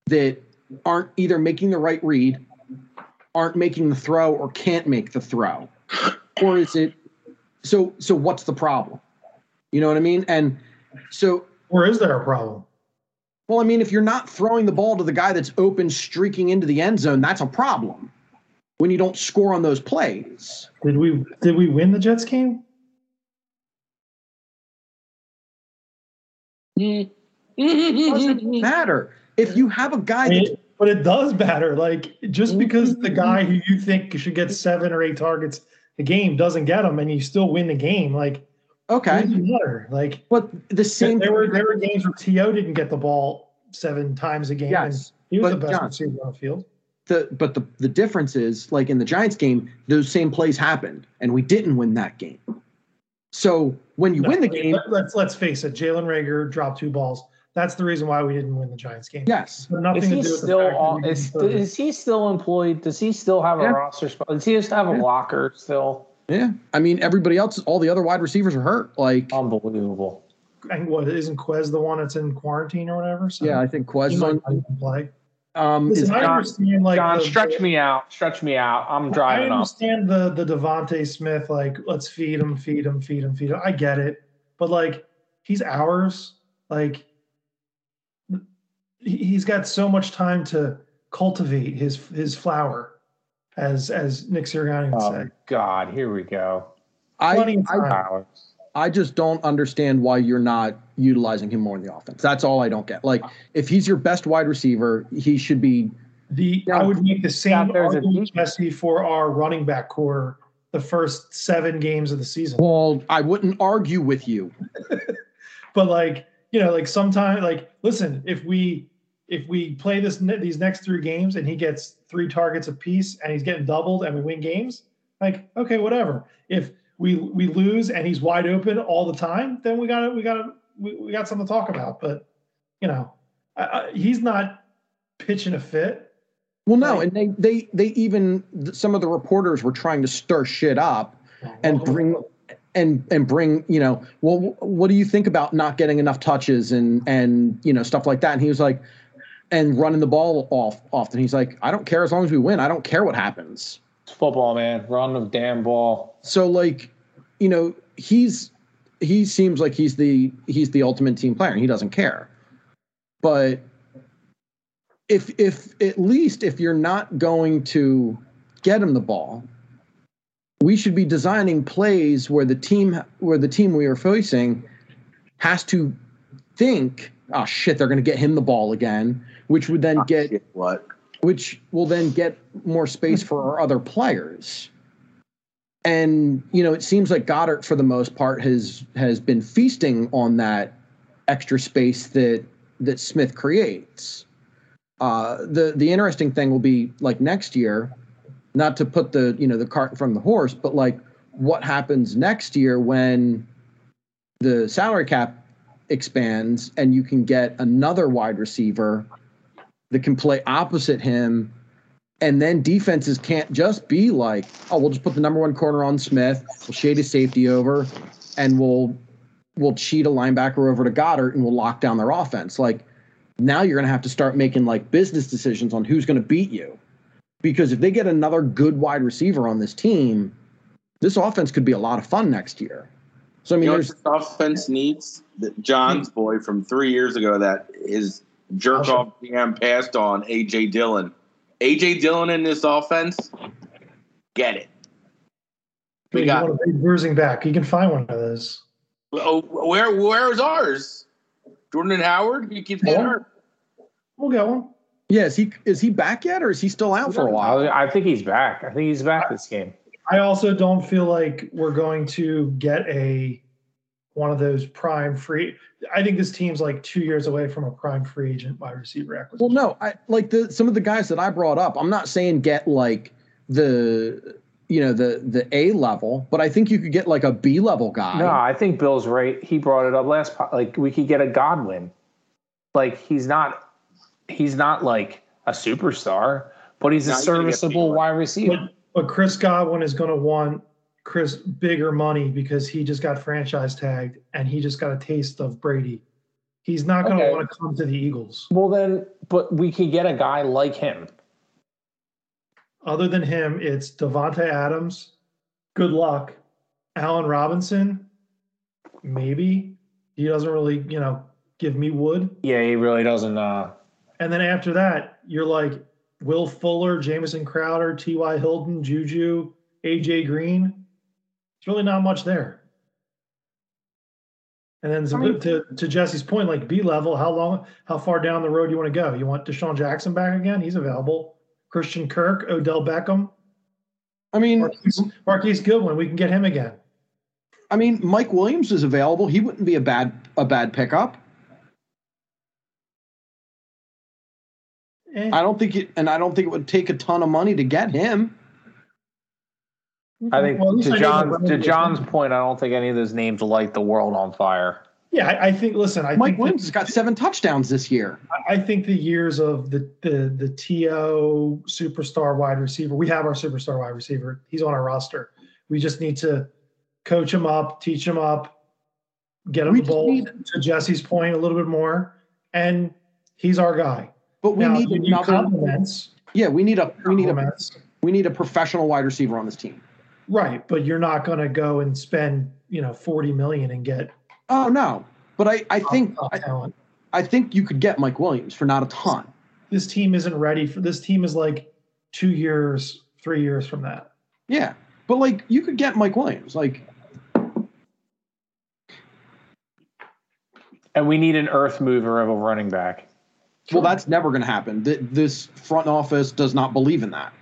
E: that aren't either making the right read, aren't making the throw, or can't make the throw. Or is it so so what's the problem? You know what I mean? And so
C: Or is there a problem?
E: well, I mean, if you're not throwing the ball to the guy that's open, streaking into the end zone, that's a problem. When you don't score on those plays,
C: Did we did we win the Jets game?
E: It doesn't matter. If you have a guy that
C: but it does matter. Like just mm-hmm. because the guy who you think should get seven or eight targets a game doesn't get them, and you still win the game, like
E: okay,
C: doesn't matter. Like
E: but the same
C: there were there were games where To didn't get the ball seven times a game.
E: Yes,
C: and he was
E: but
C: the best
E: John-
C: receiver on the field.
E: the but the the difference is like in the Giants game, those same plays happened, and we didn't win that game. So when you win the game,
C: Let- Let's let's face it. Jalen Reagor dropped two balls. That's the reason why we didn't win the Giants game.
E: yes,
C: But nothing
B: Is
C: to
B: he
C: do with
B: still
C: the fact that
B: on, is, is he still employed? Does he still have a roster spot? Does he just have a
E: Yeah.
B: locker still?
E: yeah. I mean, everybody else, all the other wide receivers are hurt. Like,
B: Unbelievable.
C: and what isn't Quez the one that's in quarantine or whatever? So
E: yeah, I think Quez
C: he
E: is
C: might
E: on.
C: play.
E: Um, is
C: Listen, I understand like
B: John,
C: the-
B: stretch me out. Stretch me out. I'm
C: I
B: driving I
C: understand the the DeVonta Smith like let's feed him, feed him, feed him, feed him. I get it, but like he's ours. Like he- he's got so much time to cultivate his his flower, as as Nick Sirianni would
B: Oh
C: say.
B: God, here we go.
C: Plenty
E: I,
C: of time.
B: Alex.
E: I just don't understand why you're not utilizing him more in the offense. That's all I don't get. Like, if he's your best wide receiver, he should be.
C: The
B: Yeah.
C: I would make the same
B: Yeah, there's a
C: argument, Jesse, for our running back core the first seven games of the season.
E: Well, I wouldn't argue with you.
C: but like you know like sometimes like listen if we if we play this these next three games and he gets three targets apiece and he's getting doubled and we win games like okay whatever if we we lose and he's wide open all the time then we got to we got to we, we got something to talk about but you know I, I, he's not pitching a fit
E: Well, no,
C: Right.
E: and they they they even some of the reporters were trying to stir shit up and bring and and bring you know well what do you think about not getting enough touches and and you know stuff like that and he was like and running the ball off often he's like i don't care as long as we win i don't care what happens
B: It's football, man. Run the damn ball.
E: So like you know he's he seems like he's the he's the ultimate team player and he doesn't care but if if at least if you're not going to get him the ball we should be designing plays where the team where the team we are facing has to think oh shit they're going to get him the ball again which would then ah, get
D: what?
E: which will then get more space for our other players. And you know, it seems like Goedert, for the most part, has has been feasting on that extra space that that Smith creates. Uh, the the interesting thing will be like next year, not to put the you know the cart in front of the horse, but like what happens next year when the salary cap expands and you can get another wide receiver that can play opposite him And then defenses can't just be like, oh, we'll just put the number one corner on Smith, we'll shade his safety over, and we'll we'll cheat a linebacker over to Goedert and we'll lock down their offense. Like now you're gonna have to start making like business decisions on who's gonna beat you. Because if they get another good wide receiver on this team, this offense could be a lot of fun next year. So I mean
D: you know this offense needs? That John's boy from three years ago that is jerk off GM passed on AJ Dillon. AJ Dillon in this offense, get it. We
C: You
D: got
C: want a big bruising back. You can find one of those.
D: oh, where where is ours? Jordan and Howard? He keeps getting
C: Yeah.
D: hurt.
C: We'll get one.
E: yeah, is he is he back yet or is he still out for a while?
B: I, I think he's back. I think he's back this game.
C: I also don't feel like we're going to get a one of those prime free. I think this team's like two years away from a prime free agent wide receiver acquisition.
E: Well, no, I like the some of the guys that I brought up. I'm not saying get like the you know the the A level, but I think you could get like a B level guy.
B: No, I think Bill's right. He brought it up last. po- Like we could get a Godwin. Like he's not. He's not like a superstar, but he's a
D: No, you
B: serviceable wide receiver.
C: But, but Chris Godwin is going to want Chris bigger money because he just got franchise tagged and he just got a taste of Brady. He's not going to
B: Okay.
C: want to come to the Eagles.
B: Well, then, but we could get a guy like him.
C: Other than him, it's Davante Adams. Good luck. Allen Robinson, maybe. He doesn't really, you know, give me wood.
B: Yeah, he really doesn't. uh
C: And then after that, you're like Will Fuller, Jamison Crowder, T.Y. Hilton, Juju, A.J. Green. It's really not much there. And then to,
E: I mean-
C: to, to Jesse's point, like B level, how long, how far down the road do you want to go? You want DeSean Jackson back again? He's available. Christian Kirk, Odell Beckham,
E: I mean,
C: Marquise, Marquise Goodwin. We can get him again.
E: I mean, Mike Williams is available. He wouldn't be a bad a bad pickup.
C: Eh,
E: I don't think it, and I don't think it would take a ton of money to get him.
B: I think
C: Well,
B: to John's to John's point, I don't think any of those names light the world on fire.
C: Yeah, I, I think. Listen, I
E: Mike
C: think
E: Williams
C: that-
E: has got seven touchdowns this year.
C: I- I think the years of the the the TO superstar wide receiver. We have our superstar wide receiver. He's on our roster. We just need to coach him up, teach him up, get him
E: We
C: the ball.
E: need-
C: to Jesse's point, a little bit more, and he's our guy.
E: But we
C: now,
E: need
C: you need
E: another.
C: compliments.
E: Yeah, we need a we need a we need a professional wide receiver on this team.
C: Right, but you're not going to go and spend you know forty million and get
E: Oh no, but I I oh, think
C: top
E: I,
C: talent.
E: I think you could get Mike Williams for not a ton.
C: This team isn't ready for this. Team is like two years, three years from that.
E: Yeah, but like you could get Mike Williams. Like
B: And we need an earth mover of a running back.
E: well, that's never going to happen. Th- This front office does not believe in that.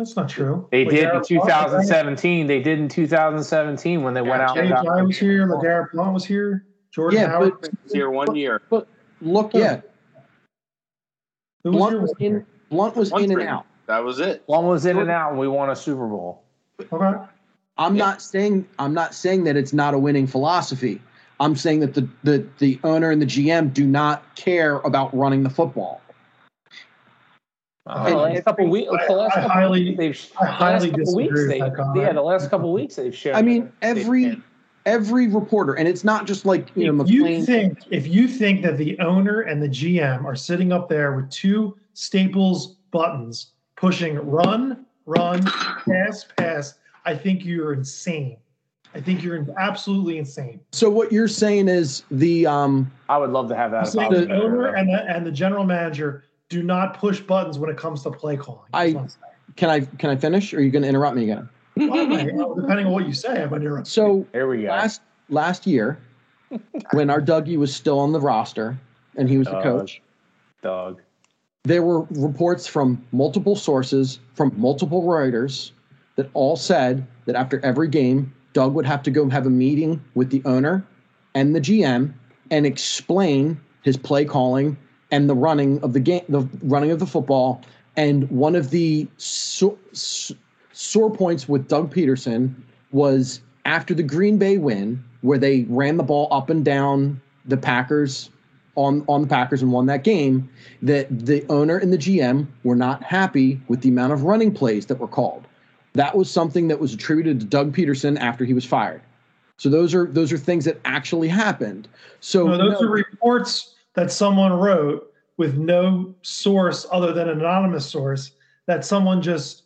C: That's not true.
B: They did in
C: LeGarrette Blount-
B: 2017. They did in 2017 when they went out. and
C: Jay Ajayi was here. LeGarrette Blount was here. Jordan
E: Yeah,
C: Howard.
D: He's here one year.
E: But Look, yeah,
C: Who was
E: Blount
C: here?
E: was in. Blount was
D: One
E: in and out.
D: That was it.
B: One was in and out, and we won a Super Bowl.
C: Okay.
E: I'm
D: Yeah.
E: not saying I'm not saying that it's not a winning philosophy. I'm saying that the, the the owner and the GM do not care about running the football.
B: Uh, the last couple weeks, the last
C: I
B: couple
C: highly-
B: weeks, they've
C: I
B: the last couple weeks, they, yeah, the last couple weeks they've shown.
E: I mean, every every reporter, and it's not just like you know
C: If you think if you think that the owner and the GM are sitting up there with two Staples buttons pushing run, run, pass, pass, I think you're insane. I think you're absolutely insane.
E: So what you're saying is the um
B: I would love to have that.
C: I'm saying
B: about
C: the owner and the and the general manager do not push buttons when it comes to play calling.
E: I-
C: That's what I'm saying.
E: can I can I finish? Or are you going to interrupt me again?
C: Well, I might- well, depending on what you say, I'm under.
E: So
B: Here we go.
E: last last year, when our Dougie was still on the roster and he was the coach,
B: Doug.
E: there were reports from multiple sources, from multiple writers, that all said that after every game, Doug would have to go have a meeting with the owner and the GM and explain his play calling and the running of the game, the running of the football. And one of the so, s- sore points with Doug Pederson was after the Green Bay win, where they ran the ball up and down the Packers on on the Packers and won that game, that the owner and the GM were not happy with the amount of running plays that were called. That was something that was attributed to Doug Pederson after he was fired. So those are those are things that actually happened. So
C: No, those
E: no,
C: are reports that someone wrote with no source other than an anonymous source that someone just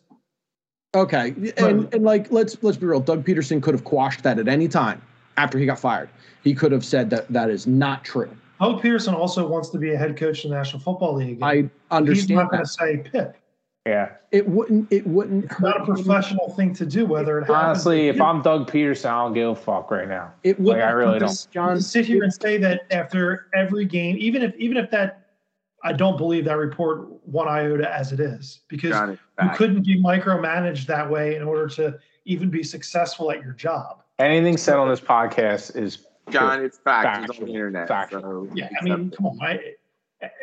E: okay, and and like let's let's be real. Doug Pederson could have quashed that at any time after he got fired. He could have said that that is not true.
C: Doug Pederson also wants to be a head coach in the National Football League.
E: I understand.
C: He's not going to say Pip.
B: Yeah.
E: It wouldn't it wouldn't
C: It's not a
E: hurt him-
C: professional thing to do, whether it happens.
B: Honestly, if I'm Doug Pederson, I don't give a fuck right now.
E: It would
B: Like, I really don't.
C: to
E: John,
C: sit here and say that after every game, even if even if that, I don't believe that report one iota as it is because
D: it.
C: you couldn't be micromanaged that way in order to even be successful at your job.
B: Anything said on this podcast is
D: John, it's facts. It's on the internet.
B: Factual.
D: So
C: Yeah, I mean, come on, I,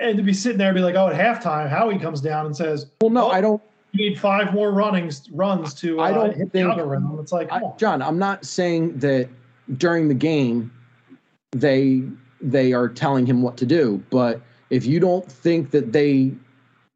C: and to be sitting there and be like, oh, at halftime, Howie comes down and says,
E: well, no, I don't.
C: "You need five more runnings runs to uh,
E: I don't
C: hit
E: think-
C: the algorithm." It's like,
E: I. John, I'm not saying that during the game they they are telling him what to do, but if you don't think that they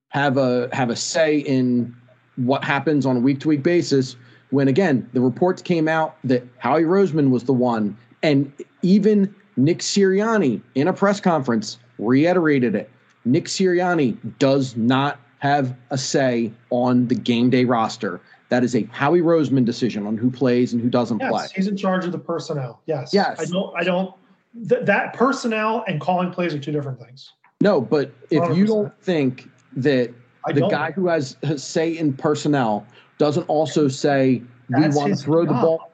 E: have a have a say in what happens on a week to week basis, when again the reports came out that Howie Roseman was the one, and even Nick Sirianni in a press conference reiterated it. Nick Sirianni does not have a say on the game day roster. That is a Howie Roseman decision on who plays and who doesn't play.
C: Yes, he's in charge of the personnel. Yes.
E: Yes.
C: I don't. I don't. Th- that personnel and calling plays are two different things.
E: No, but if you
C: 100%.
E: don't think that
C: I
E: the guy who has, has say in personnel doesn't also say we
C: That's
E: want to throw the ball.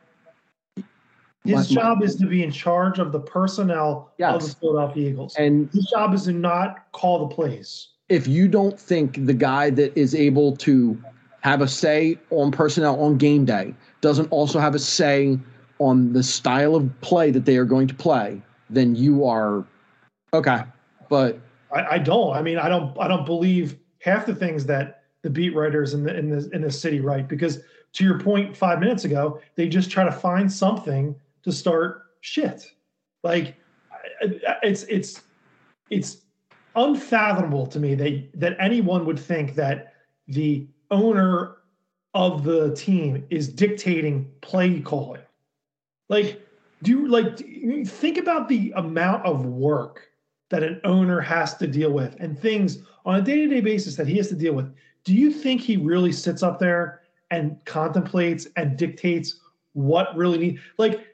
C: His
E: my- my-
C: job is to be in charge of the personnel of the Philadelphia Eagles.
E: And
C: His job is to not call the plays.
E: if you don't think the guy that is able to have a say on personnel on game day doesn't also have a say on the style of play that they are going to play, then you are okay. But
C: I, I don't. I mean, I don't. I don't believe half the things that the beat writers in the in the in the city write because to your point five minutes ago, they just try to find something to start shit. Like it's it's it's unfathomable to me that that anyone would think that the owner of the team is dictating play calling. Like, do you like do think about the amount of work that an owner has to deal with and things on a day-to-day basis that he has to deal with? Do you think he really sits up there and contemplates and dictates what really needs like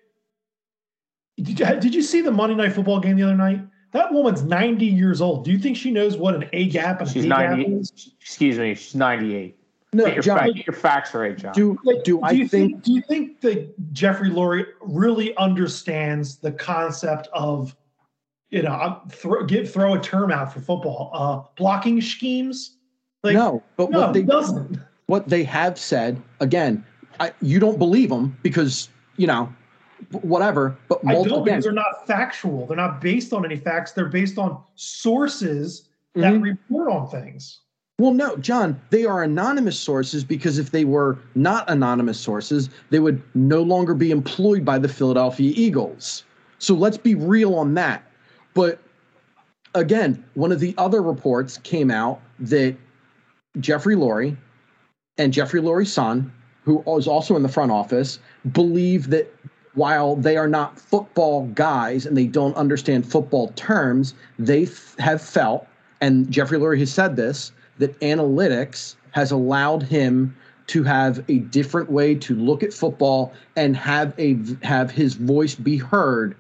C: did you, did you see the Monday night football game the other night? That woman's 90 years old. Do you think she knows what an A gap and
B: she's
C: an A gap
B: 90.
C: is?
B: Excuse me, she's 98.
E: no,
B: Get your,
E: John,
B: fa- get your facts right, John.
E: do
C: Like,
E: do I
C: you
E: think
C: do you think that Jeffrey Lurie really understands the concept of you know uh, throw give throw a term out for football uh blocking schemes like
E: no? But
C: no
E: what they
C: he doesn't
E: what they have said again, I, you don't believe them because you know whatever. But
C: I
E: multiple
C: don't because they're not factual they're not based on any facts they're based on sources that
E: Mhm.
C: report on things
E: Well, no, John, they are anonymous sources because if they were not anonymous sources, they would no longer be employed by the Philadelphia Eagles. So let's be real on that. But again, one of the other reports came out that Jeffrey Lurie and Jeffrey Lurie's son, who was also in the front office, believe that while they are not football guys and they don't understand football terms, they f- have felt, and Jeffrey Lurie has said this, that analytics has allowed him to have a different way to look at football and have a have his voice be heard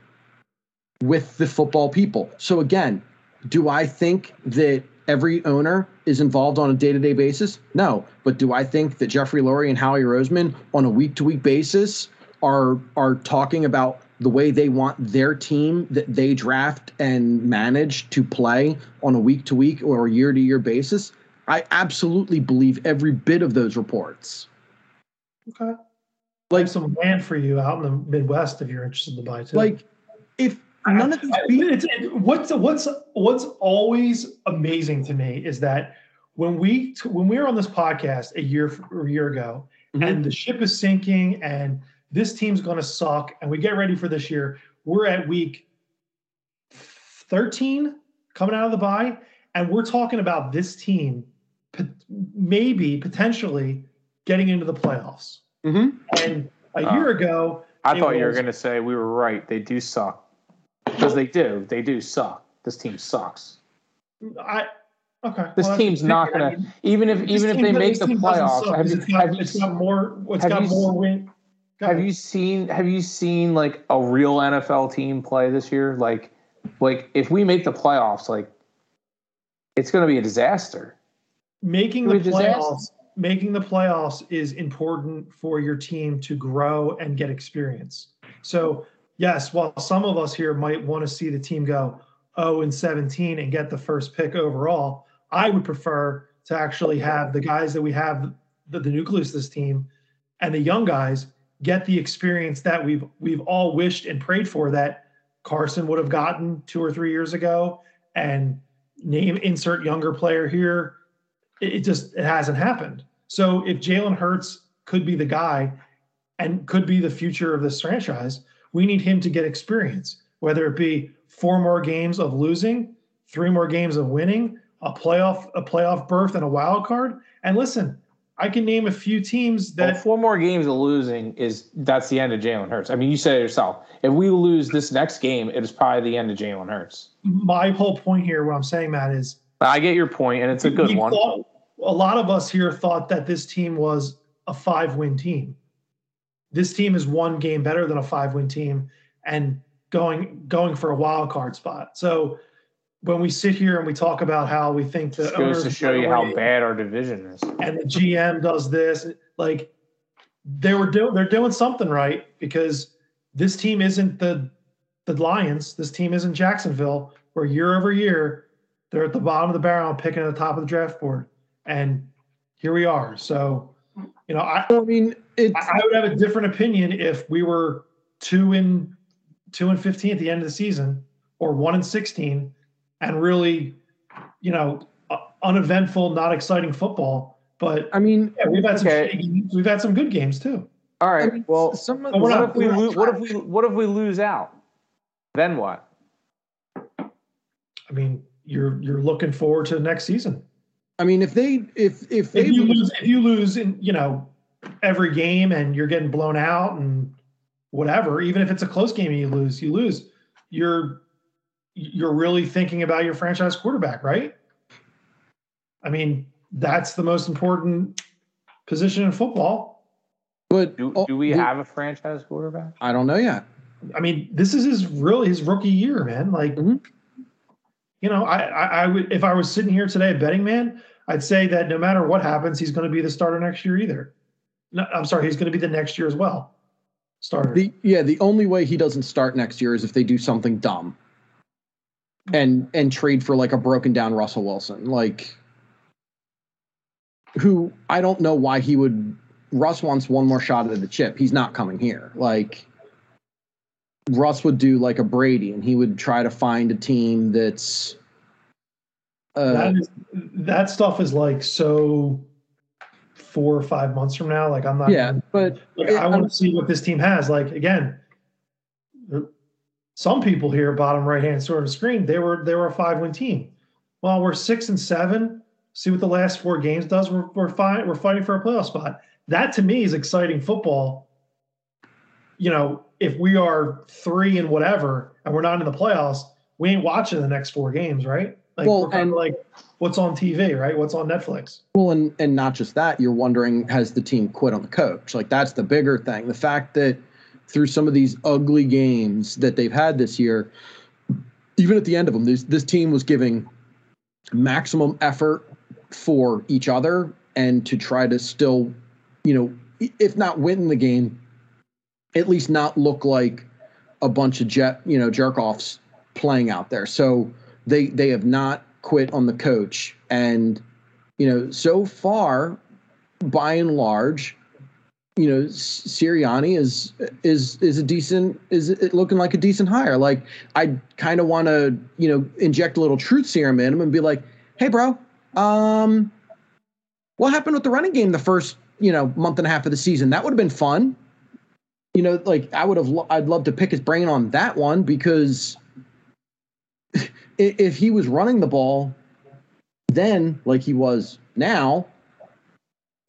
E: with the football people. So again, do I think that every owner is involved on a day-to-day basis? No. But do I think that Jeffrey Lurie and Howie Roseman on a week-to-week basis are are talking about the way they want their team that they draft and manage to play on a week-to-week or year-to-year basis? I absolutely believe every bit of those reports.
C: okay
E: Like
C: some land for you out in the midwest if you're interested to buy too
E: like if none of these
C: I-
E: people
C: it's, it, what's what's what's always amazing to me is that when we when we were on this podcast a year a year ago,
E: Mhm.
C: and the ship is sinking, and this team's going to suck, and we get ready for this year, we're at week thirteen coming out of the bye, and we're talking about this team maybe potentially getting into the playoffs.
E: Mm-hmm.
C: And a year
B: Uh,
C: ago,
B: I thought you were going to say we were right. They do suck because they do. They do suck. This team sucks.
C: I okay.
B: This
C: well,
B: team's not going to
C: mean,
B: even if even if they make the playoffs. Have you,
C: it's got,
B: have you
C: it's
B: seen-
C: got more. It's got
B: you
C: more win.
B: Have you seen have you seen like a real NFL team play this year? Like like if we make the playoffs, like it's going to be a disaster.
C: making the playoffs? Making the playoffs is important for your team to grow and get experience. So yes, while some of us here might want to see the team go 0 and 17 and get the first pick overall, I would prefer to actually have the guys that we have, the, the nucleus of this team, and the young guys get the experience that we've we've all wished and prayed for that Carson would have gotten two or three years ago, and name insert younger player here. It, it just it hasn't happened. So if Jalen Hurts could be the guy and could be the future of this franchise, we need him to get experience, whether it be four more games of losing, three more games of winning, a playoff, a playoff berth, and a wild card. And listen, I can name a few teams
B: Well,
C: that oh,
B: four more games of losing is that's the end of Jalen Hurts. I mean, you said it yourself. If we lose this next game, it is probably the end of Jalen Hurts.
C: my whole point here, what I'm saying, Matt, is
B: I get your point, and it's a good one.
C: thought- a lot of us here thought that this team was a five win team. This team is one game better than a five win team and going going for a wild card spot. So when we sit here and we talk about how we think the
B: Just goes to show you how bad our division is.
C: And the GM does this, like they were doing they're doing something right because this team isn't the the Lions. This team isn't Jacksonville, where year over year they're at the bottom of the barrel picking at the top of the draft board. And here we are. So, you know, I,
E: I mean, it's
C: I I would have a different opinion if we were two and two and fifteen at the end of the season, or one and sixteen, and really, you know, uh, uneventful, not exciting football. But
E: I mean,
C: yeah, we've had some
B: Okay.
C: shitty games. we've had some good games too.
B: All right.
E: I mean,
B: well,
E: some of
C: But
B: what if we
C: we're
B: lose? What if we what if we lose out? Then what?
C: I mean, you're you're looking forward to the next season.
E: I mean, if they if if they
C: If you lose, if you lose in you know every game and you're getting blown out and whatever, even if it's a close game and you lose, you lose. You're you're really thinking about your franchise quarterback, right? I mean, that's the most important position in football.
E: but
B: Do,
E: oh,
B: do we
E: the-
B: have a franchise quarterback?
E: I don't know yet.
C: I mean, this is his really his rookie year, man. Like,
E: Mhm.
C: you know, I, I I would if I was sitting here today, a betting man, I'd say that no matter what happens, he's going to be the starter next year either. No, I'm sorry, he's going to be the next year as well. Starter.
E: The yeah, the only way he doesn't start next year is if they do something dumb. And and trade for like a broken down Russell Wilson. Like who I don't know why he would Russ wants one more shot at the chip. He's not coming here. Like Russ would do like a Brady and he would try to find a team that's uh
C: that is that stuff is like so four or five months from now. Like I'm not.
E: yeah, but
C: Like, I want to see what this team has. Like again, some people here, bottom right hand sort of screen, they were they were a five win team. Well, we're six and seven. See what the last four games does. We're we're fine. We're fighting for a playoff spot. That to me is exciting football. You know, if we are three and whatever, and we're not in the playoffs, we ain't watching the next four games, right? Like,
E: Well, and-
C: like what's on TV, right? What's on Netflix?
E: Well, and and not just that, you're wondering has the team quit on the coach? Like that's the bigger thing. The fact that through some of these ugly games that they've had this year, even at the end of them, this this team was giving maximum effort for each other and to try to still, you know, if not win the game, at least not look like a bunch of jet, you know, jerk offs playing out there. So they they have not quit on the coach and you know, so far, by and large, you know, Sirianni is is is a decent is it looking like a decent hire. Like I kind of want to you know inject a little truth serum in him and be like, hey, bro, um, what happened with the running game the first you know month and a half of the season? That would have been fun. You know, like I would have, lo- I'd love to pick his brain on that one because if he was running the ball then like he was now,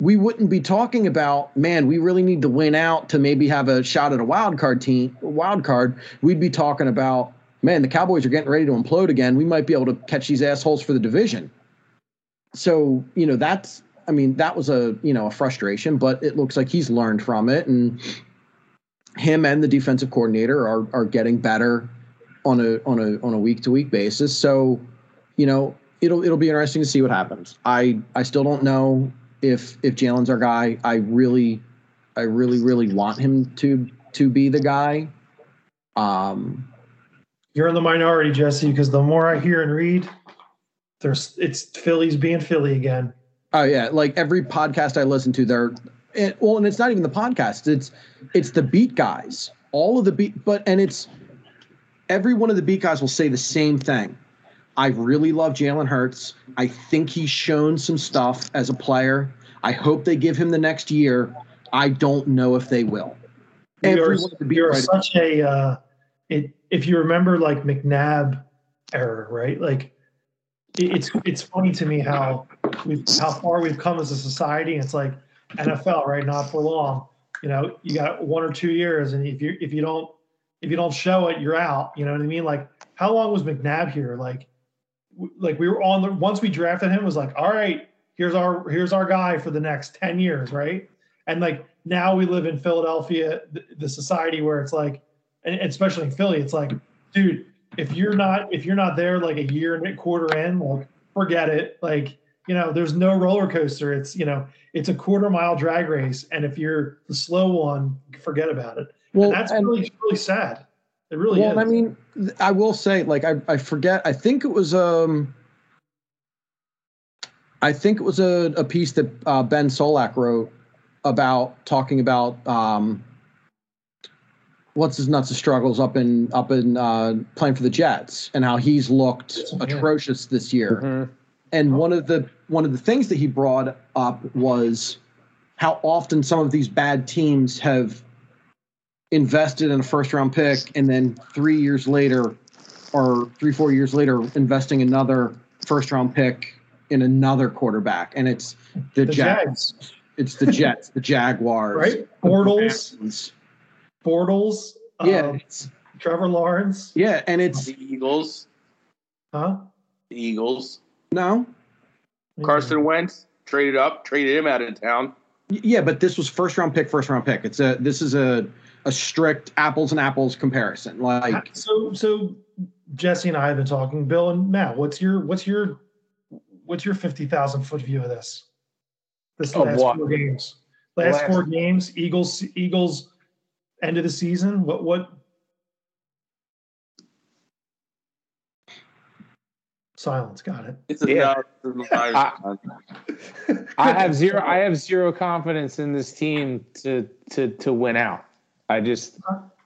E: we wouldn't be talking about, man, we really need to win out to maybe have a shot at a wild card team, wild card. We'd be talking about, man, the Cowboys are getting ready to implode again. We might be able to catch these assholes for the division. So, you know, that's I mean, that was a, you know, a frustration, but it looks like he's learned from it and him and the defensive coordinator are are getting better on a on a on a week to week basis. So, you know, it'll it'll be interesting to see what happens. I I still don't know if if Jalen's our guy. I really I really really want him to to be the guy. Um,
C: You're in the minority, Jesse, because the more I hear and read, there's it's Phillies being Philly again.
E: Oh yeah, like every podcast I listen to, they're well, and it's not even the podcast. It's it's the beat guys. All of the beat, but and it's every one of the beat guys will say the same thing. I really love Jalen Hurts. I think he's shown some stuff as a player. I hope they give him the next year. I don't know if they will.
C: You're,
E: Every one of the beat
C: you're
E: writers-
C: such a uh, it, if you remember like McNabb era, right? Like it, it's it's funny to me how we've how far we've come as a society. It's like NFL, right? Not for long. You know, you got one or two years, and if you if you don't if you don't show it, you're out. You know what I mean? Like how long was McNabb here? Like like we were on the once we drafted him it was like all right here's our here's our guy for the next 10 years right? And like now we live in philadelphia the, the society where it's like and especially in philly it's like dude if you're not if you're not there like a year and a quarter in like forget it. Like you know there's no roller coaster. It's you know it's a quarter mile drag race. And if you're the slow one forget about it.
E: Well,
C: and that's
E: and-
C: really really sad it really
E: well,
C: is
E: I mean, I will say, like, I, I forget. I think it was um, I think it was a, a piece that uh, Ben Solak wrote about talking about um, what's his nuts of struggles up in up in uh, playing for the Jets and how he's looked
C: Yeah.
E: atrocious this year.
B: Mhm.
E: And one of the one of the things that he brought up was how often some of these bad teams have invested in a first round pick and then three years later or three four years later investing another first round pick in another quarterback and it's the,
C: the
E: Jags.
C: jags
E: It's the Jets, the Jaguars,
C: right bortles
E: Browns.
C: Bortles,
E: Yeah,
C: um, Trevor Lawrence,
E: yeah, and it's
D: The Eagles.
C: huh?
D: The Eagles.
E: no,
D: Carson Wentz traded up, traded him out of town.
E: Yeah, but this was first round pick, first round pick. It's a this is a a strict apples and apples comparison. Like
C: So, so Jesse and I have been talking. Bill and Matt, what's your what's your what's your fifty thousand foot view of this? This last
B: what?
C: four games, last,
B: Last-
C: four games, Eagles, Eagles, end of the season. What what? Silence. Got it.
D: It's a
B: Yeah.
D: no, it's
B: I-
D: a-
B: I have zero. I have zero confidence in this team to to to win out. I just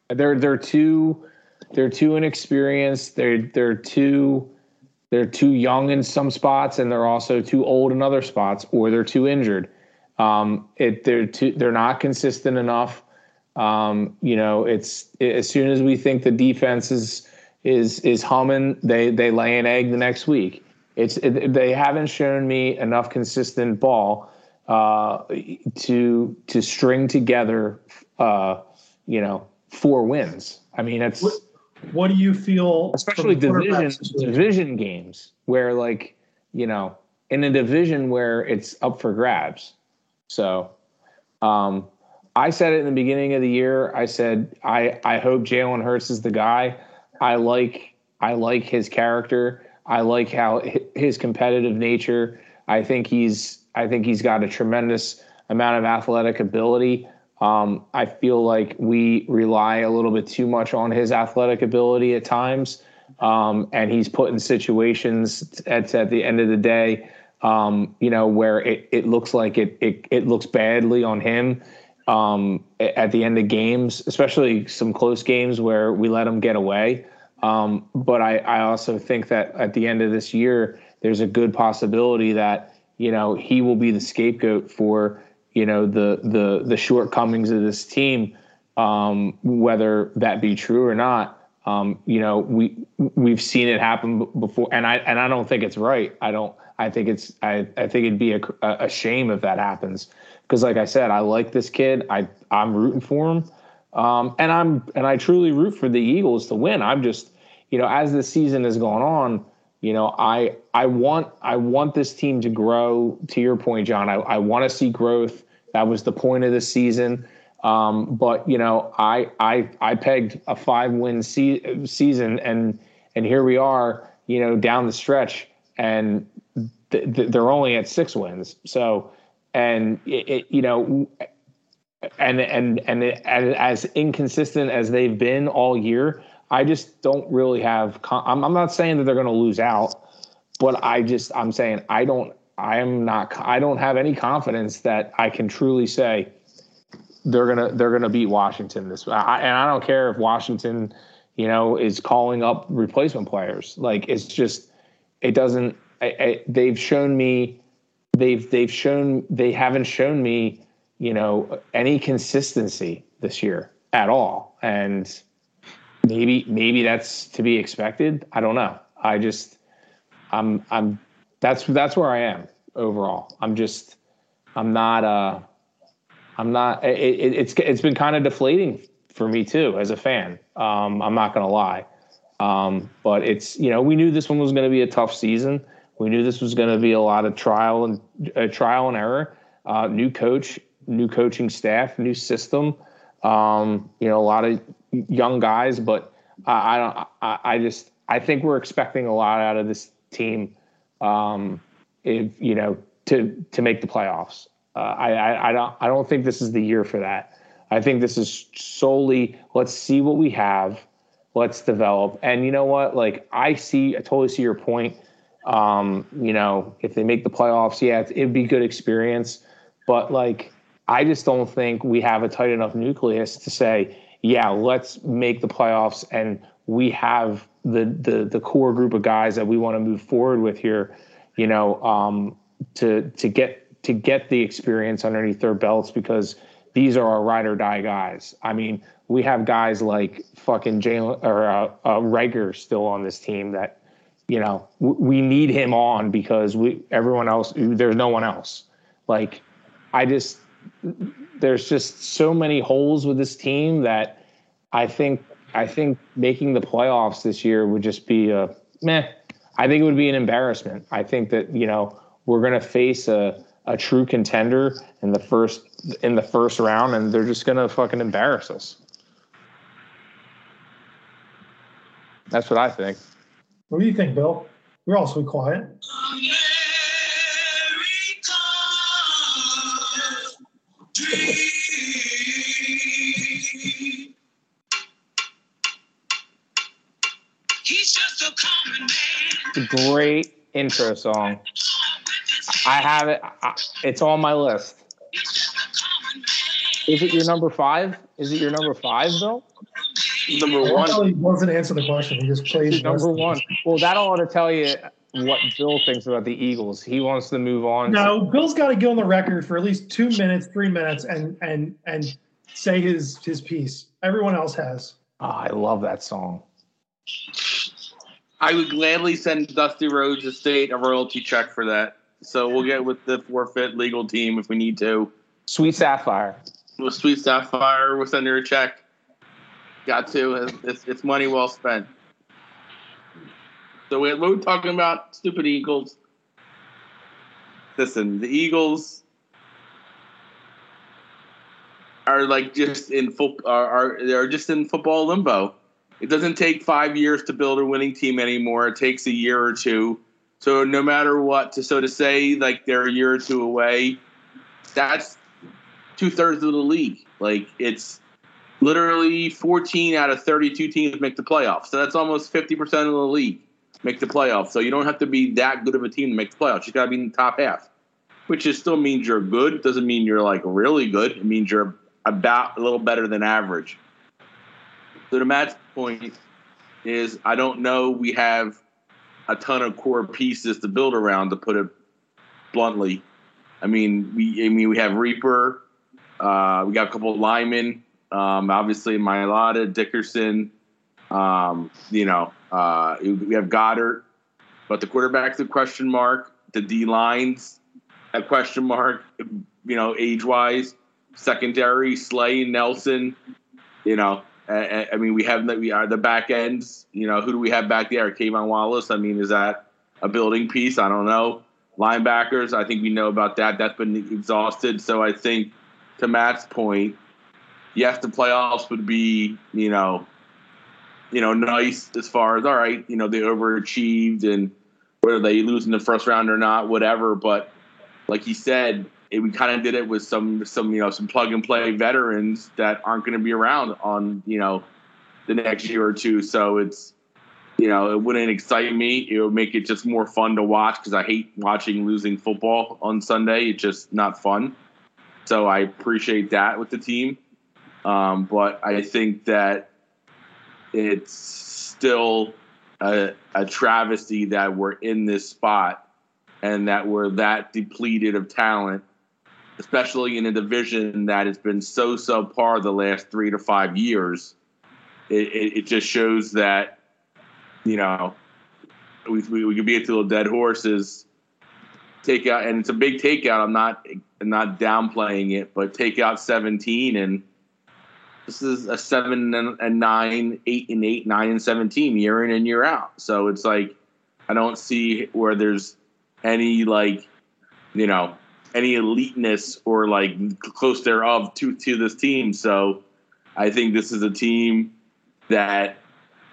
B: they're they're too they're too inexperienced. They're they're too they're too young in some spots, and they're also too old in other spots, or they're too injured. Um, it they're too they're not consistent enough. Um, you know, it's as soon as we think the defense is is is humming, they they lay an egg the next week. It's it, they haven't shown me enough consistent ball uh, to to string together, uh, you know, four wins. I mean, it's
C: What- What do you feel,
B: especially
C: from the quarterback
B: division division games where like you know in a division where it's up for grabs. So, um, I said it in the beginning of the year. I said I I hope Jalen Hurts is the guy. I like I like his character. I like how his competitive nature. I think he's I think he's got a tremendous amount of athletic ability. Um, I feel like we rely a little bit too much on his athletic ability at times, um, and he's put in situations at, at the end of the day, um, you know, where it, it looks like it, it it looks badly on him um, at the end of games, especially some close games where we let him get away. Um, but I, I also think that at the end of this year, there's a good possibility that you know he will be the scapegoat for you know the the the shortcomings of this team, um, whether that be true or not. Um, you know, we we've seen it happen before, and I and I don't think it's right. I don't. I think it's. I I think it'd be a, a shame if that happens. Because, like I said, I like this kid. I I'm rooting for him, um, and I'm and I truly root for the Eagles to win. I'm just, you know, as the season has gone on, you know, I I want I want this team to grow. To your point, John, I, I want to see growth. That was the point of the season. Um, but you know, I I I pegged a five win se- season, and and here we are, you know, down the stretch, and th- th- they're only at six wins. So, and it, it you know, and and and it, as inconsistent as they've been all year, I just don't really have. I'm, I'm not saying that they're going to lose out, but I just I'm saying I don't. I am not. I don't have any confidence that I can truly say they're gonna they're gonna beat Washington this. I, and I don't care if Washington, you know, is calling up replacement players. Like it's just it doesn't. I, I, they've shown me. They've they've shown they haven't shown me you know any consistency this year at all and maybe maybe that's to be expected. I don't know. I just i'm i'm that's that's where i am overall. I'm just i'm not uh i'm not it, it, it's it's been kind of deflating for me too as a fan. Um i'm not gonna lie. Um but it's you know we knew this one was going to be a tough season. We knew this was going to be a lot of trial and uh, trial and error. Uh, new coach new coaching staff, new system. Um, you know, a lot of young guys, but I, I don't. I, I, just I think we're expecting a lot out of this team. Um, if you know to to make the playoffs, uh, I, I I don't I don't think this is the year for that. I think this is solely let's see what we have, let's develop. And you know what? Like I see, I totally see your point. Um, you know, if they make the playoffs, yeah, it'd be good experience. But like I just don't think we have a tight enough nucleus to say, yeah, let's make the playoffs and we have the the the core group of guys that we want to move forward with here, you know, um, to to get to get the experience underneath their belts because these are our ride or die guys. I mean, we have guys like fucking Jalen or uh, uh, Reagor still on this team that, you know, w- we need him on because we everyone else there's no one else. Like, I just there's just so many holes with this team that I think I think making the playoffs this year would just be a meh. I think it would be an embarrassment. I think that you know we're going to face a a true contender in the first in the first round, and they're just going to fucking embarrass us. That's what I think.
C: What do you think, Bill? You're also quiet.
B: Um, Great intro song. I have it. I, it's on my list. Is it your number five? Is it your number five, Bill?
D: Number one.
C: He wasn't answering the question. He just played
B: Number one. Well, that ought to tell you what Bill thinks about the Eagles. He wants to move on.
C: No, Bill's got to go on the record for at least two minutes, three minutes, and and and say his his piece. Everyone else has.
B: Oh, I love that song.
D: I would gladly send Dusty Rhodes Estate a royalty check for that. So we'll get with the forfeit legal team if we need to.
B: Sweet Sapphire.
D: With Sweet Sapphire, we'll send her a check. Got to. It's, it's money well spent. So we talking about? Stupid Eagles. Listen, the Eagles are like just in full are, are they're just in football limbo. It doesn't take five years to build a winning team anymore. It takes a year or two. So no matter what, to so to say like they're a year or two away, that's two thirds of the league. Like it's literally 14 out of 32 teams make the playoffs. So that's almost 50% of the league make the playoffs. So you don't have to be that good of a team to make the playoffs. You got to be in the top half, which is still means you're good. Doesn't mean you're like really good. It means you're about a little better than average. So to Matt's point is, I don't know we have a ton of core pieces to build around. To put it bluntly, I mean we I mean we have Reaper, uh, we got a couple of linemen, um, obviously Mailata, Dickerson, Um, you know, uh, we have Goedert, but the quarterback's a question mark. The D lines a question mark. You know, age wise, secondary Slay Nelson. You know, I, mean, we have the, we are the back ends. You know, who do we have back there? K'Von Wallace. I mean, is that a building piece? I don't know. Linebackers, I think we know about that. That's been exhausted. So I think, to Matt's point, yes, the playoffs would be, you know, you know, nice as far as all right, you know, they overachieved and whether they lose in the first round or not, whatever. But like he said, it, we kind of did it with some some you know some plug and play veterans that aren't going to be around on you know the next year or two. So it's you know it wouldn't excite me. It would make it just more fun to watch because I hate watching losing football on Sunday. It's just not fun. So I appreciate that with the team, um, but I think that it's still a, a travesty that we're in this spot and that we're that depleted of talent, especially in a division that has been so subpar the last three to five years. It, it, it just shows that, you know, we, we, we could be little dead horses. Take out, and it's a big takeout. I'm not I'm not downplaying it, but take out 17 and this is a seven and, nine, eight and eight, nine and seventeen year in and year out. So it's like I don't see where there's any like you know any eliteness or like close thereof to to this team. So I think this is a team that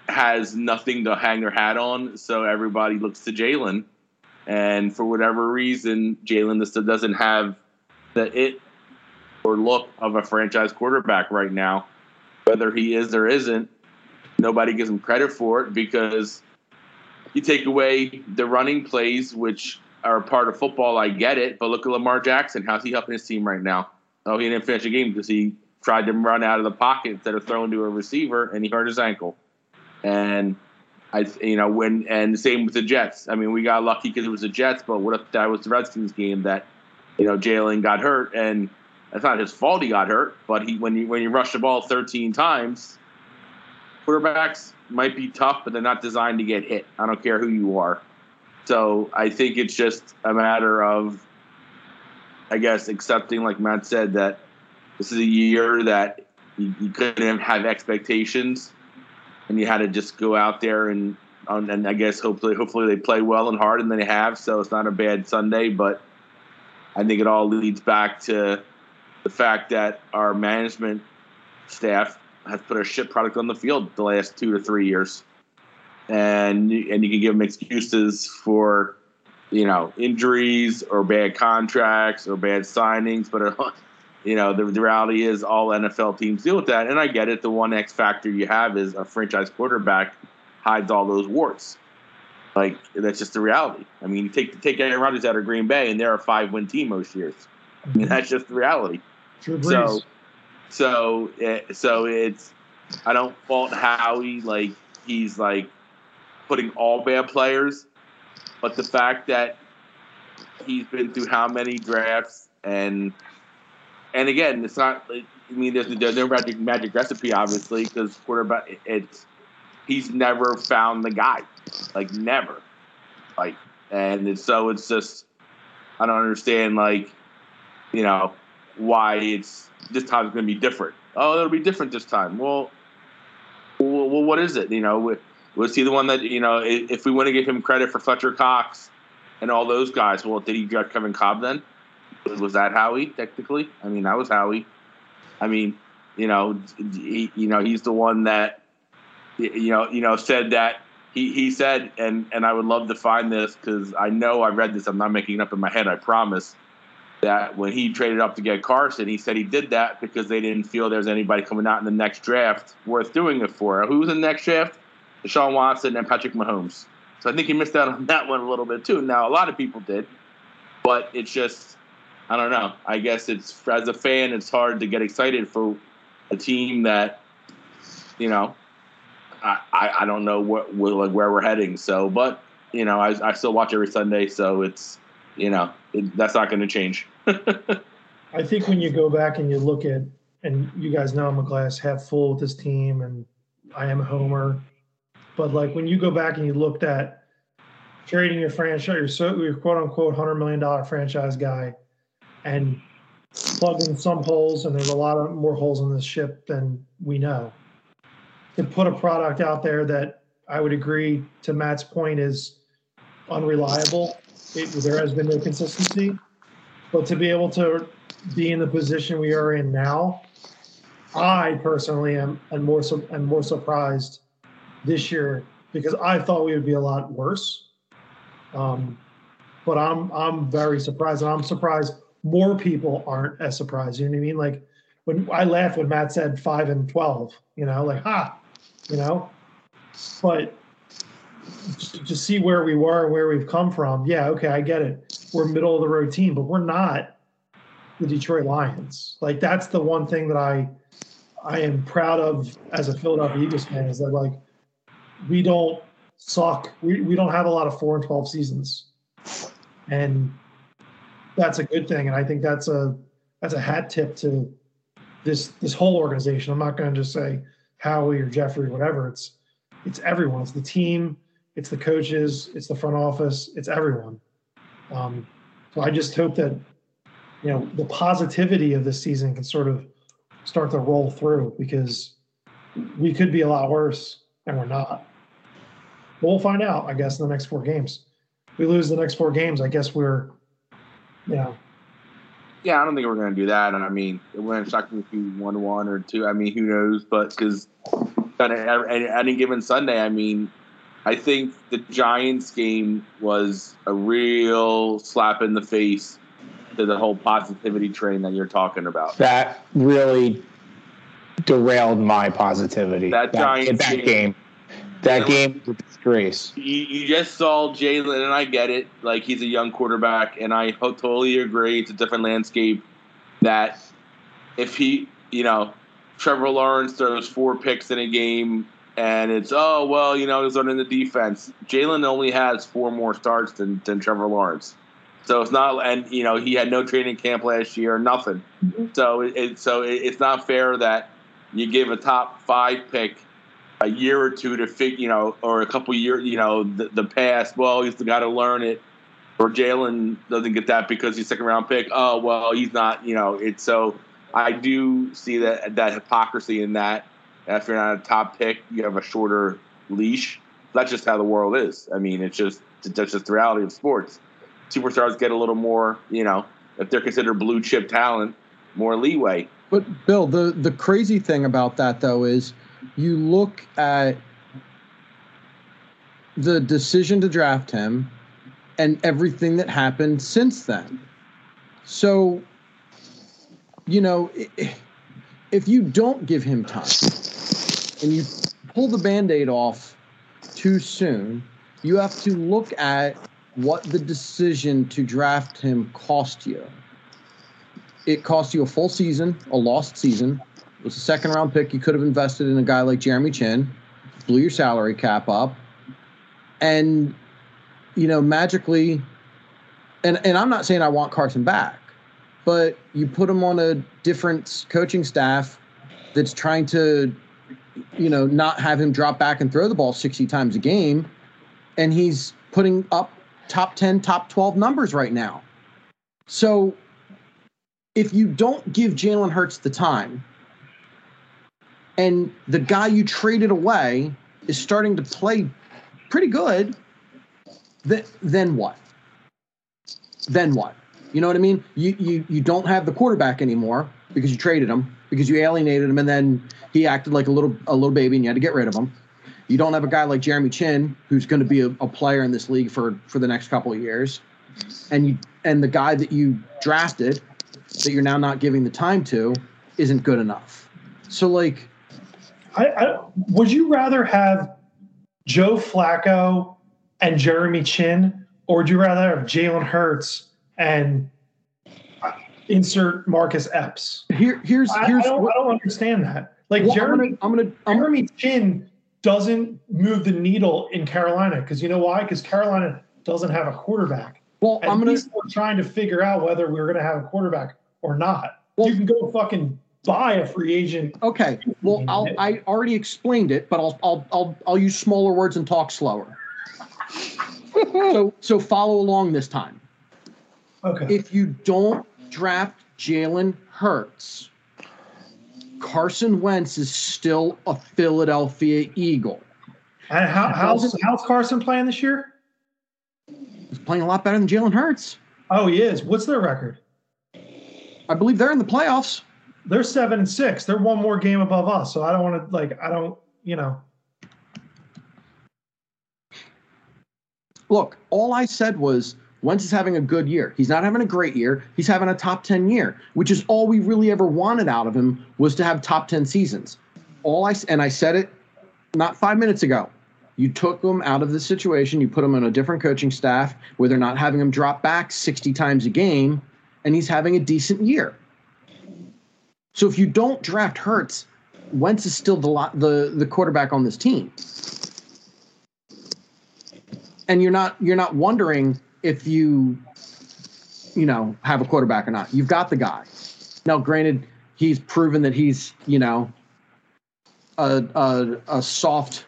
D: has nothing to hang their hat on. So everybody looks to Jalen, and for whatever reason, Jalen this doesn't have the it or look of a franchise quarterback right now. Whether he is or isn't, nobody gives him credit for it because you take away the running plays, which are a part of football. I get it, but look at Lamar Jackson. How's he helping his team right now? Oh, he didn't finish the game because he tried to run out of the pocket instead of throwing to a receiver, and he hurt his ankle. And I, you know, when and the same with the Jets. I mean, we got lucky because it was the Jets, but what if that was the Redskins game that, you know, Jalen got hurt and that's not his fault he got hurt, but he when you when you rush the ball 13 times, quarterbacks might be tough, but they're not designed to get hit. I don't care who you are. So I think it's just a matter of, I guess, accepting, like Matt said, that this is a year that you, you couldn't have expectations, and you had to just go out there and and I guess hopefully hopefully they play well and hard, and they have. So it's not a bad Sunday, but I think it all leads back to the fact that our management staff has put a shit product on the field the last two to three years, and and you can give them excuses for you know injuries or bad contracts or bad signings, but uh, you know the, the reality is all NFL teams deal with that, and I get it. The one X factor you have is a franchise quarterback hides all those warts. Like that's just the reality. I mean, you take take Aaron Rodgers out of Green Bay, and they're a five win team most years. I mean, that's just the reality. So, so, it, so it's I don't fault Howie like he's like putting all bad players, but the fact that he's been through how many drafts and and again, it's not. I mean, there's, there's no magic magic recipe, obviously, because quarterback. It's he's never found the guy, like never, like, and it's, so it's just I don't understand, like, you know, why it's this time's going to be different. Oh, it'll be different this time. Well, well, well what is it? You know, was he the one that you know? If we want to give him credit for Fletcher Cox and all those guys, well, did he get Kevin Kolb then? Was that Howie technically? I mean, that was Howie. I mean, you know, he, you know, he's the one that you know, you know, said that he, he said, and and I would love to find this because I know I read this. I'm not making it up in my head. I promise that when he traded up to get Carson, he said he did that because they didn't feel there was anybody coming out in the next draft worth doing it for. Who was in the next draft? Deshaun Watson and Patrick Mahomes. So I think he missed out on that one a little bit too. Now a lot of people did, but it's just I don't know. I guess it's as a fan, it's hard to get excited for a team that you know I, I, don't know what, like where we're heading. So, but you know, I, I still watch every Sunday, so it's you know it, that's not going to change.
C: I think when you go back and you look at, and you guys know I'm a glass half full with this team, and I am a homer. But like when you go back and you looked at trading your franchise, your so your quote unquote hundred million dollar franchise guy, and plugging some holes, and there's a lot of more holes in this ship than we know. To put a product out there that I would agree to Matt's point is unreliable. It, there has been no consistency, but to be able to be in the position we are in now, I personally am and more so am more surprised this year because I thought we would be a lot worse. Um, but I'm I'm very surprised, and I'm surprised more people aren't as surprised. You know what I mean? Like when I laughed when Matt said five and twelve, you know, like ha, you know. But to see where we were, where we've come from, yeah, okay, I get it. We're middle of the road team, but we're not the Detroit Lions. Like that's the one thing that I I am proud of as a Philadelphia Eagles fan is that like we don't suck. We we don't have a lot of four and twelve seasons. And that's a good thing. And I think that's a that's a hat tip to this this whole organization. I'm not gonna just say Howie or Jeffrey, or whatever. It's it's everyone. It's the team, it's the coaches, it's the front office, it's everyone. Um, so I just hope that you know the positivity of this season can sort of start to roll through because we could be a lot worse and we're not. But we'll find out, I guess, in the next four games. If we lose the next four games, I guess we're, you know,
D: Yeah, I don't think we're going to do that. And I mean, it wouldn't shock me if we won one or two. I mean, who knows? But because at any given Sunday, I mean, I think the Giants game was a real slap in the face to the whole positivity train that you're talking about.
B: That really derailed my positivity.
D: That Giants
B: that
D: game-
B: game. That
D: Yeah.
B: game was a disgrace.
D: You, you just saw Jalen, and I get it. Like he's a young quarterback, and I totally agree. It's a different landscape. That if he, you know, Trevor Lawrence throws four picks in a game, and it's oh well, you know, he's learning the defense. Jalen only has four more starts than than Trevor Lawrence, so it's not. And you know, he had no training camp last year, nothing. Mm-hmm. So it, it so it, it's not fair that you give a top five pick a year or two to figure, you know, or a couple years, you know, the, the past. Well, he's got to learn it. Or Jalen doesn't get that because he's second round pick. Oh well, he's not. You know, it's so. I do see that that hypocrisy in that. If you're not a top pick, you have a shorter leash. That's just how the world is. I mean, it's just that's just the reality of sports. Superstars get a little more, you know, if they're considered blue chip talent, more leeway.
E: But Bill, the the crazy thing about that though is you look at the decision to draft him and everything that happened since then. So, you know, if you don't give him time and you pull the band-aid off too soon, you have to look at what the decision to draft him cost you it cost you a full season, a lost season. It was a second round pick. You could have invested in a guy like Jeremy Chinn, blew your salary cap up, and you know magically. And and I'm not saying I want Carson back, but you put him on a different coaching staff that's trying to, you know, not have him drop back and throw the ball 60 times a game, and he's putting up top 10, top 12 numbers right now. So if you don't give Jalen Hurts the time, and the guy you traded away is starting to play pretty good, then then what? Then what? You know what I mean? You you you don't have the quarterback anymore because you traded him because you alienated him, and then he acted like a little a little baby, and you had to get rid of him. You don't have a guy like Jeremy Chinn who's going to be a, a player in this league for for the next couple of years, and you and the guy that you drafted that you're now not giving the time to isn't good enough. So like
C: I, I would you rather have Joe Flacco and Jeremy Chinn, or would you rather have Jalen Hurts and insert Marcus Epps?
E: here here's
C: I, I
E: here's
C: don't,
E: what,
C: I don't understand that. Like
E: well, I'm
C: Jeremy,
E: gonna I'm gonna I'm,
C: Jeremy Chinn doesn't move the needle in Carolina because you know why? Because Carolina doesn't have a quarterback.
E: well
C: At
E: I'm gonna
C: least we're trying to figure out whether we're going to have a quarterback or not.
E: Well-
C: you can go fucking buy a free agent.
E: Okay. Well, I'll, I already explained it, but I'll, I'll, I'll, I'll use smaller words and talk slower. so, so follow along this time.
C: Okay.
E: If you don't draft Jalen Hurts, Carson Wentz is still a Philadelphia Eagle.
C: And how, how's how's Carson playing this year?
E: He's playing a lot better than Jalen Hurts.
C: Oh, he is. What's their record?
E: I believe they're in the playoffs.
C: They're seven and six. They're one more game above us. So I don't want to like. I don't. You know.
E: Look, all I said was Wentz is having a good year. He's not having a great year. He's having a top 10 year, which is all we really ever wanted out of him was to have top 10 seasons. All I and I said it not 5 minutes ago. You took him out of the situation, you put him on a different coaching staff where they're not having him drop back 60 times a game and he's having a decent year. So if you don't draft Hurts, Wentz is still the the the quarterback on this team. And you're not you're not wondering if you you know have a quarterback or not. You've got the guy. Now granted he's proven that he's, you know, a a, a soft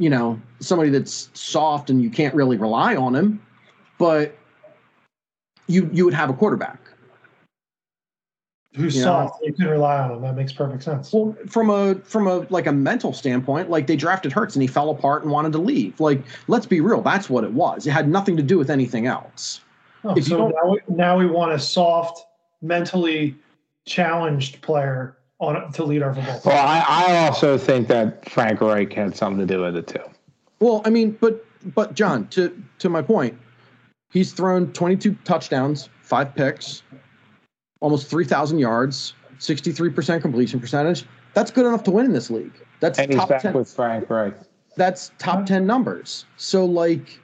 E: you know, somebody that's soft and you can't really rely on him, but you you would have a quarterback.
C: Who's
E: Yeah.
C: soft? You can rely on him. That makes perfect sense.
E: Well, from a from a like a mental standpoint, like they drafted Hurts and he fell apart and wanted to leave. Like, let's be real, that's what it was. It had nothing to do with anything else.
C: Oh,
E: if you
C: so
E: don't-
C: now we, now we want a soft, mentally challenged player on to lead our football. team.
B: Well, I, I also think that Frank Reich had something to do with it too.
E: Well, I mean, but but John, to to my point, he's thrown 22 touchdowns, five picks, almost 3,000 yards, 63% completion percentage. That's good enough to win in this league. That's
B: And he's
E: top
B: back
E: 10.
B: with Frank Reich.
E: that's top 10 numbers. So like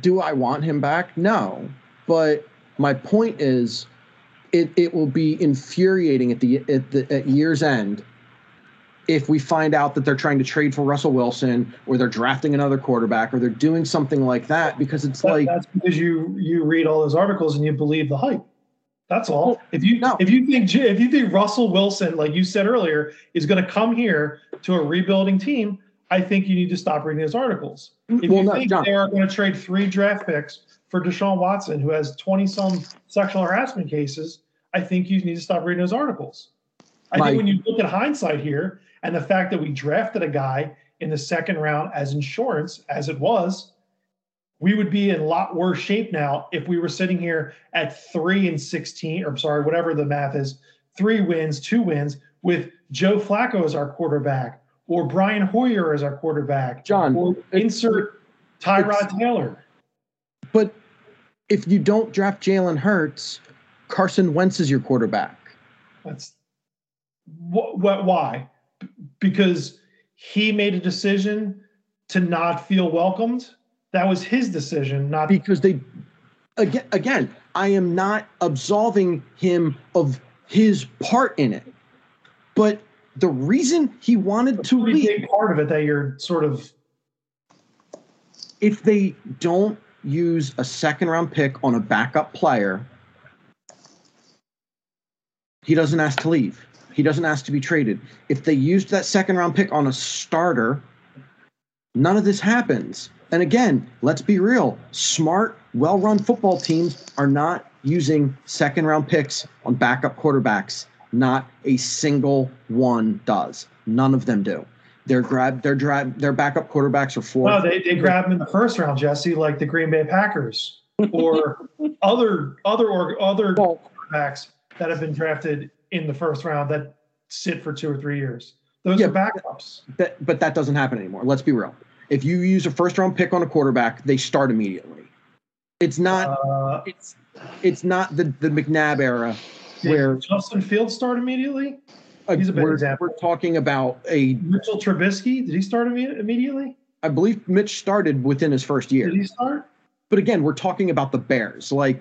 E: do I want him back? No. But my point is it, it will be infuriating at the at the at year's end if we find out that they're trying to trade for Russell Wilson or they're drafting another quarterback or they're doing something like that because it's
C: That-
E: like
C: that's because you you read all those articles and you believe the hype. That's all. If you
E: No.
C: if you think if you think Russell Wilson, like you said earlier, is going to come here to a rebuilding team, I think you need to stop reading those articles. Mm, if
E: Well,
C: you
E: no,
C: think
E: John.
C: they are going to trade three draft picks for Deshaun Watson, who has twenty some sexual harassment cases, I think you need to stop reading those articles. I
E: Mike.
C: think when you look at hindsight here and the fact that we drafted a guy in the second round as insurance, as it was, we would be in a lot worse shape now if we were sitting here at three and 16, or I'm sorry, whatever the math is, three wins, two wins, with Joe Flacco as our quarterback, or Brian Hoyer as our quarterback,
E: John,
C: or insert Tyrod Taylor.
E: but if you don't draft Jalen Hurts, Carson Wentz is your quarterback.
C: That's what, what why? Because he made a decision to not feel welcomed. That was his decision, not
E: because they again again i am not absolving him of his part in it. But the reason he wanted to leave
C: big part of it that you're sort of
E: if they don't use a second round pick on a backup player he doesn't ask to leave. He doesn't ask to be traded. If they used that second round pick on a starter none of this happens and again let's be real smart well-run football teams are not using second round picks on backup quarterbacks not a single one does none of them do their grab their drive their backup quarterbacks are four
C: No, they, they grab them in the first round, Jesse, like the Green Bay Packers or other other or other
E: Well-
C: quarterbacks that have been drafted in the first round that sit for two or three years. Those
E: Yeah,
C: are backups.
E: That, but that doesn't happen anymore. Let's be real. If you use a first round pick on a quarterback, they start immediately. It's not.
C: Uh,
E: it's it's not the the McNabb era where
C: Justin Fields start immediately. He's a bad
E: we're,
C: example.
E: we're talking about a.
C: Mitchell Trubisky, did he start imme- immediately?
E: I believe Mitch started within his first year,
C: Did he start?
E: but again, we're talking about the Bears. Like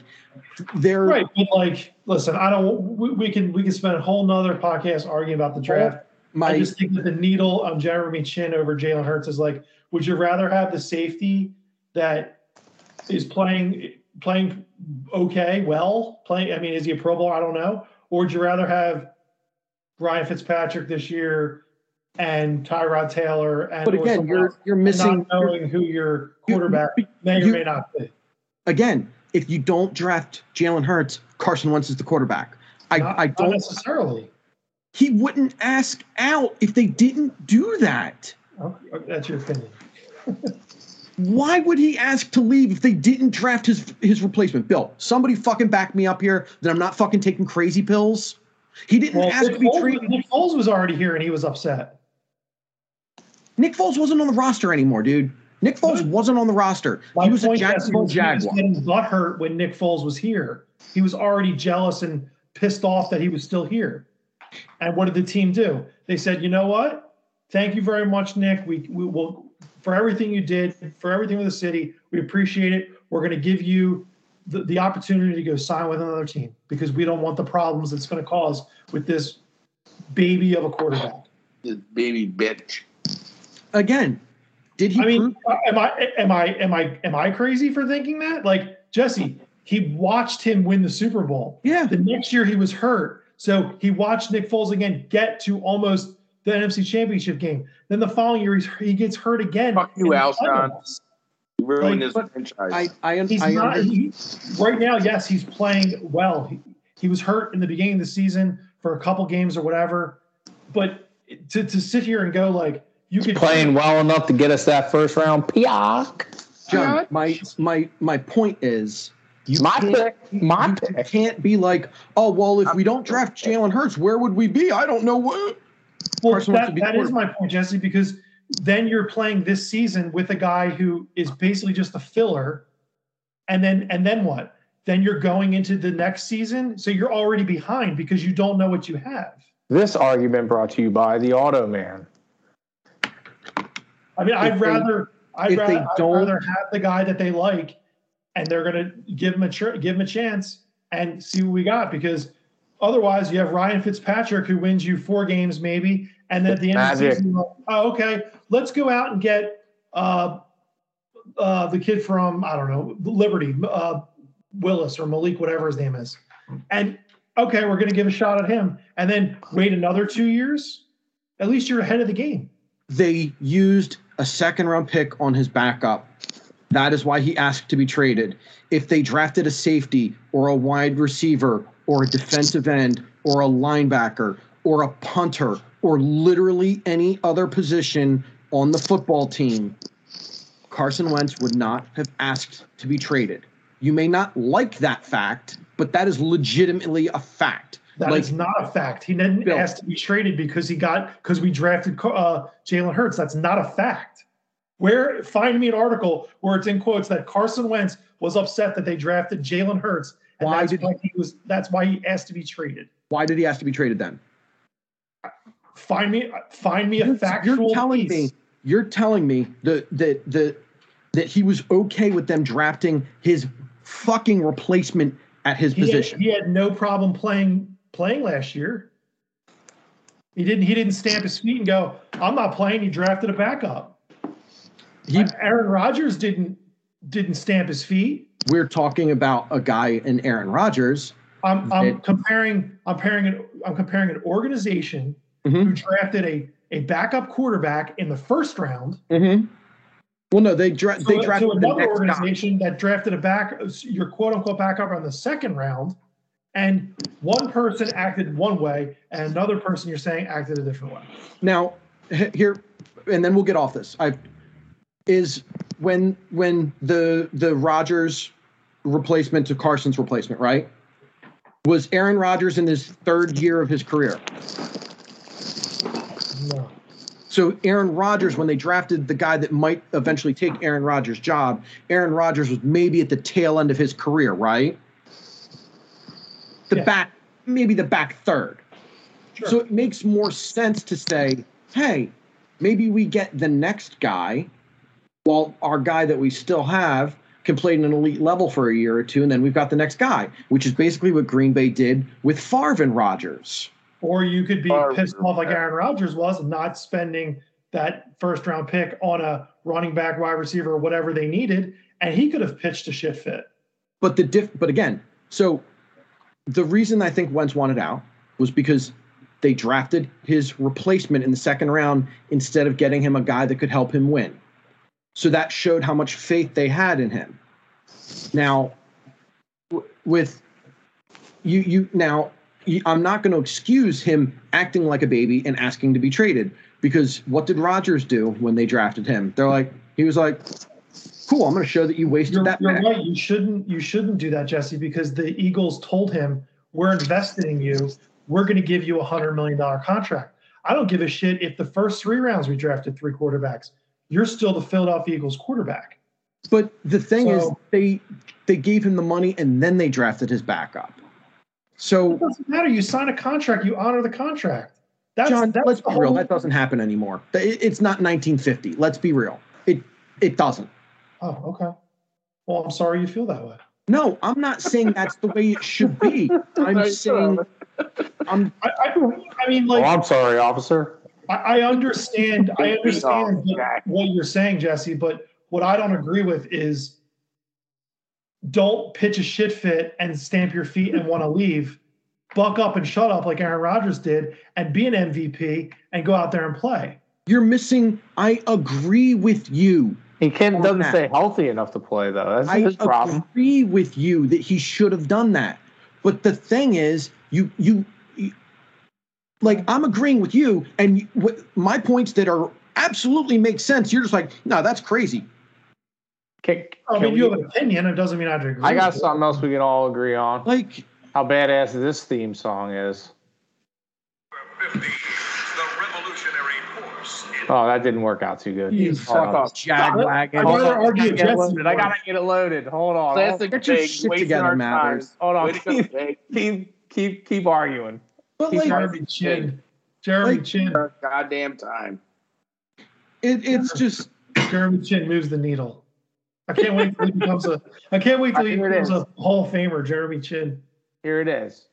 E: they're
C: Right, but like, listen, I don't. We, we can we can spend a whole nother podcast arguing about the draft.
E: my
C: I just think that the needle on Jeremy Chinn over Jalen Hurts is like, would you rather have the safety that is playing playing okay, well, playing. I mean, is he a Pro Bowler? I don't know. Or would you rather have Ryan Fitzpatrick this year and Tyrod Taylor? And
E: But again, you're you're missing
C: not knowing who your quarterback
E: you-
C: may or
E: you-
C: may not be.
E: again. If you don't draft Jalen Hurts, Carson Wentz is the quarterback. I,
C: Not,
E: I don't.
C: necessarily.
E: He wouldn't ask out if they didn't do that.
C: Okay, that's your opinion.
E: Why would he ask to leave if they didn't draft his his replacement? Bill, somebody fucking back me up here that I'm not fucking taking crazy pills. He didn't
C: Well,
E: ask
C: Nick
E: to be
C: Foles,
E: traded.
C: Nick Foles was already here and he was upset.
E: Nick Foles wasn't on the roster anymore, dude. Nick Foles wasn't on the roster.
C: My
E: he was a Jacksonville
C: was he was
E: Jaguar.
C: getting butthurt when Nick Foles was here. He was already jealous and pissed off that he was still here. And what did the team do? They said, "You know what? Thank you very much, Nick. We, we will for everything you did, for everything with the city. We appreciate it. We're going to give you the, the opportunity to go sign with another team because we don't want the problems it's going to cause with this baby of a quarterback."
D: This baby bitch.
E: Again, did he
C: I mean,
E: prove
C: uh, am I am I am I am I crazy for thinking that? Like Jesse, he watched him win the Super Bowl.
E: Yeah.
C: The next year he was hurt, so he watched Nick Foles again get to almost the NFC Championship game. Then the following year he's, he gets hurt again.
D: Fuck you, Alshon.
C: playoffs.
D: You ruined
C: Like,
D: his franchise.
E: I I,
C: He's
E: I
C: not. He, right now, yes, he's playing well. He, he was hurt in the beginning of the season for a couple games or whatever, but to, to sit here and go like you could
B: Playing well enough to get us that first round. Piak.
E: John, my my my point is you
B: My
E: can't,
B: pick. My
E: you
B: pick.
E: can't be like, oh well, if we don't draft Jalen Hurts, where would we be? I don't know what.
C: Well,
E: Carson Wentz
C: that,
E: would be
C: that is my point, Jesse, because then you're playing this season with a guy who is basically just a filler, and then and then what? Then you're going into the next season, so you're already behind because you don't know what you have.
B: This argument brought to you by the Auto Man.
C: I mean, I'd
E: If they-
C: rather I'd rather, I'd rather have the guy that they like, and they're going to give him a tr- give him a chance and see what we got because. Otherwise, you have Ryan Fitzpatrick who wins you four games maybe, and then at the end of the
B: Magic.
C: season, you're like, oh, okay, let's go out and get uh, uh, the kid from I don't know Liberty, uh, Willis or Malik, whatever his name is, and okay, we're going to give a shot at him, and then wait another two years. At least you're ahead of the game.
E: They used a second round pick on his backup. That is why he asked to be traded. If they drafted a safety or a wide receiver or a defensive end or a linebacker or a punter or literally any other position on the football team, Carson Wentz would not have asked to be traded. You may not like that fact, but that is legitimately a fact.
C: That is
E: Like-
C: not a fact. He didn't
E: Bill.
C: ask to be traded because he got because we drafted uh, Jalen Hurts. That's not a fact. Where find me an article where it's in quotes that Carson Wentz was upset that they drafted Jalen Hurts, and
E: Why
C: that's
E: did-
C: why he was. That's why he asked to be traded.
E: Why did he ask to be traded then?
C: Find me find me a
E: You're-
C: factual
E: You're telling
C: piece.
E: me you're telling me that that that that he was okay with them drafting his fucking replacement at his
C: he had,
E: position.
C: he had no problem playing playing last year. He didn't. He didn't stamp his feet and go, "I'm not playing." He drafted a backup.
E: He-
C: Aaron Rodgers didn't didn't stamp his feet.
E: we're talking about a guy in Aaron Rodgers.
C: I'm, I'm comparing. I'm comparing an. I'm comparing an organization
E: Mhm.
C: who drafted a a backup quarterback in the first round
E: Mm-hmm. Well, no, they dra-
C: to,
E: they drafted the
C: another
E: next guy.
C: organization that drafted a back your quote unquote backup on the second round, and one person acted one way and another person you're saying acted a different way.
E: Now, here, and then we'll get off this. I is when when the the Rodgers replacement to Carson's replacement, right? Was Aaron Rodgers in his third year of his career?
C: No.
E: So Aaron Rodgers, when they drafted the guy that might eventually take Aaron Rodgers' job, Aaron Rodgers was maybe at the tail end of his career, right? The
C: Yeah.
E: back, maybe the back third.
C: Sure.
E: So it makes more sense to say, hey, maybe we get the next guy while our guy that we still have can play at an elite level for a year or two, and then we've got the next guy, which is basically what Green Bay did with Favre and Rodgers.
C: Or you could be
D: Or-
C: pissed off like Aaron Rodgers was, and not spending that first round pick on a running back, wide receiver, or whatever they needed, and he could have pitched a shit fit.
E: But the diff but again, so the reason I think Wentz wanted out was because they drafted his replacement in the second round instead of getting him a guy that could help him win. So that showed how much faith they had in him. Now, with you, you now, you- I'm not going to excuse him acting like a baby and asking to be traded because what did Rodgers do when they drafted him? They're like, he was like, "Cool, I'm going to show that you wasted
C: You're,
E: that."
C: you're
E: pick."
C: right. You shouldn't. You shouldn't do that, Jesse, because the Eagles told him, "We're invested in you. We're going to give you a hundred million dollar contract." I don't give a shit if the first three rounds we drafted three quarterbacks. You're still the Philadelphia Eagles quarterback.
E: But the thing is, they they gave him the money and then they drafted his backup. So
C: It doesn't matter. You sign a contract. You honor the contract. That's,
E: John,
C: that's
E: let's
C: the
E: be real. That doesn't happen anymore. It's not 1950. Let's be real. It it doesn't.
C: Oh, okay. Well, I'm sorry you feel that way.
E: No, I'm not saying that's the way it should be. I'm
D: Right,
E: saying I'm
C: I, I, I mean, like,
B: oh, I'm sorry, officer.
C: I, I understand. I understand what you're saying, Jesse. But what I don't agree with is don't pitch a shit fit and stamp your feet and want to leave. Buck up and shut up like Aaron Rodgers did, and be an MVP and go out there and play.
E: you're missing. I agree with you.
B: He can
E: On
B: doesn't
E: that.
B: stay healthy enough to play though. That's
E: I
B: his problem.
E: I agree with you that he should have done that. But the thing is, you you, you like I'm agreeing with you, and you, what, my points that are absolutely make sense. You're just like, no, that's crazy.
B: Can,
C: I
B: can
C: mean, you have an opinion. It doesn't mean I have to agree.
B: I got
C: with it.
B: something else we can all agree on.
E: Like,
B: How badass this theme song is.
A: 50, the revolutionary force. in
B: Oh, that didn't work out too good.
C: You
B: Hold
C: fuck
B: on.
C: up.
E: Jagwagon.
C: I'd
B: Hold
C: rather argue
B: I get it loaded. I gotta get it loaded. Hold on.
D: Classic
E: Get your
D: Big,
E: shit
D: wasting
E: together,
D: our
E: Mathers.
D: time.
B: Hold on.
D: Way to go, Big.
B: Keep keep keep arguing.
E: but
B: He's
E: like.
C: Jeremy Chinn. Jeremy
E: Like-
D: Chinn. Goddamn time.
E: it, it's just
C: Jeremy Chinn moves the needle. I can't wait till he becomes a. I can't wait till he
B: Here
C: becomes a Hall of Famer. Jeremy Chinn.
B: Here it is.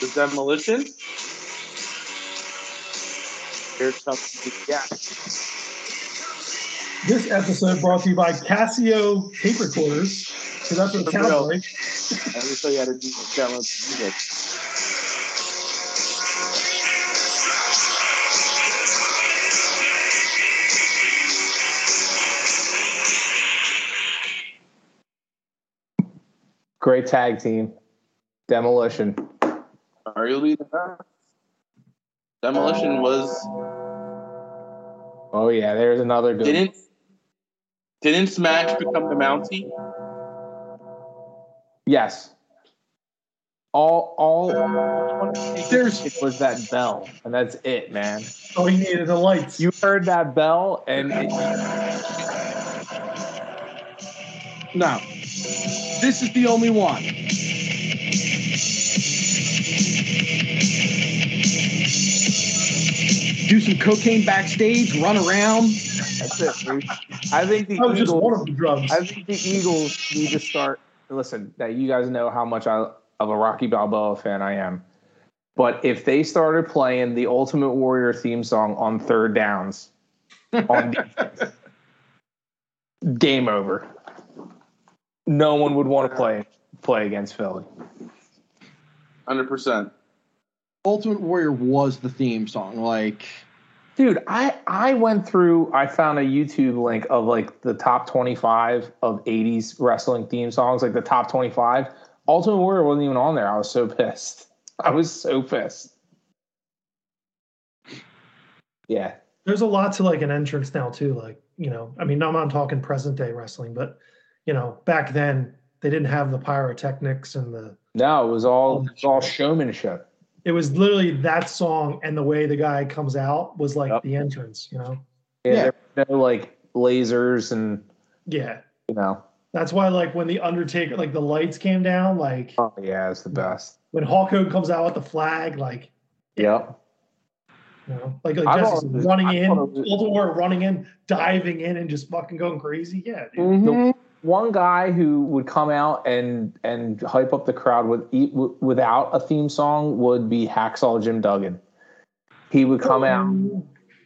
D: The demolition. Here's something. Yeah.
C: This episode brought to you by Casio tape recorders. Because that's what it
D: For
C: sounds
D: real.
C: like.
D: Let me show you how to do
B: Great tag team. Demolition.
D: Arguably, the demolition was
B: Oh yeah, there's another good.
D: didn't didn't Smash become the Mountie?
B: Yes. All all
E: There's-
B: it was that bell, and that's it, man.
C: Oh, he needed the lights.
B: You heard that bell, and it,
E: no. This is the only one. Do some cocaine backstage, run around.
B: that's it. dude. I think the
C: that was just one
B: Eagles.
C: of the drugs.
B: I think the Eagles need to start. Listen, that you guys know how much I of a Rocky Balboa fan I am. But if they started playing the Ultimate Warrior theme song on third downs, on defense, game over. No one would want to play play against Philly.
D: Hundred percent.
E: Ultimate Warrior was the theme song. Like,
B: Dude, I I went through. I found a YouTube link of like the top twenty five of '80s wrestling theme songs, like the top twenty five. Ultimate Warrior wasn't even on there. I was so pissed. I was so pissed. Yeah,
C: There's a lot to like an entrance now too. Like you know, I mean, I'm not talking present day wrestling, but you know, back then they didn't have the pyrotechnics and the.
B: no, it was all it was all showmanship.
C: It was literally that song and the way the guy comes out was like
B: Yep.
C: the entrance. You know.
B: Yeah,
E: Yeah.
B: there were no like lasers and
C: Yeah.
B: you know.
C: That's why, like, when the Undertaker, like, the lights came down, like,
B: Oh yeah, it's the best.
C: when Hulk Hogan comes out with the flag, like,
B: Yep.
C: you know, like, like
B: I
C: Jesse
B: thought
C: said,
B: it was-
C: running in,
B: thought it was-
C: Ultimate running in, diving in, and just fucking going crazy. Yeah, dude.
B: The one guy who would come out and and hype up the crowd with without a theme song would be Hacksaw Jim Duggan. He would come out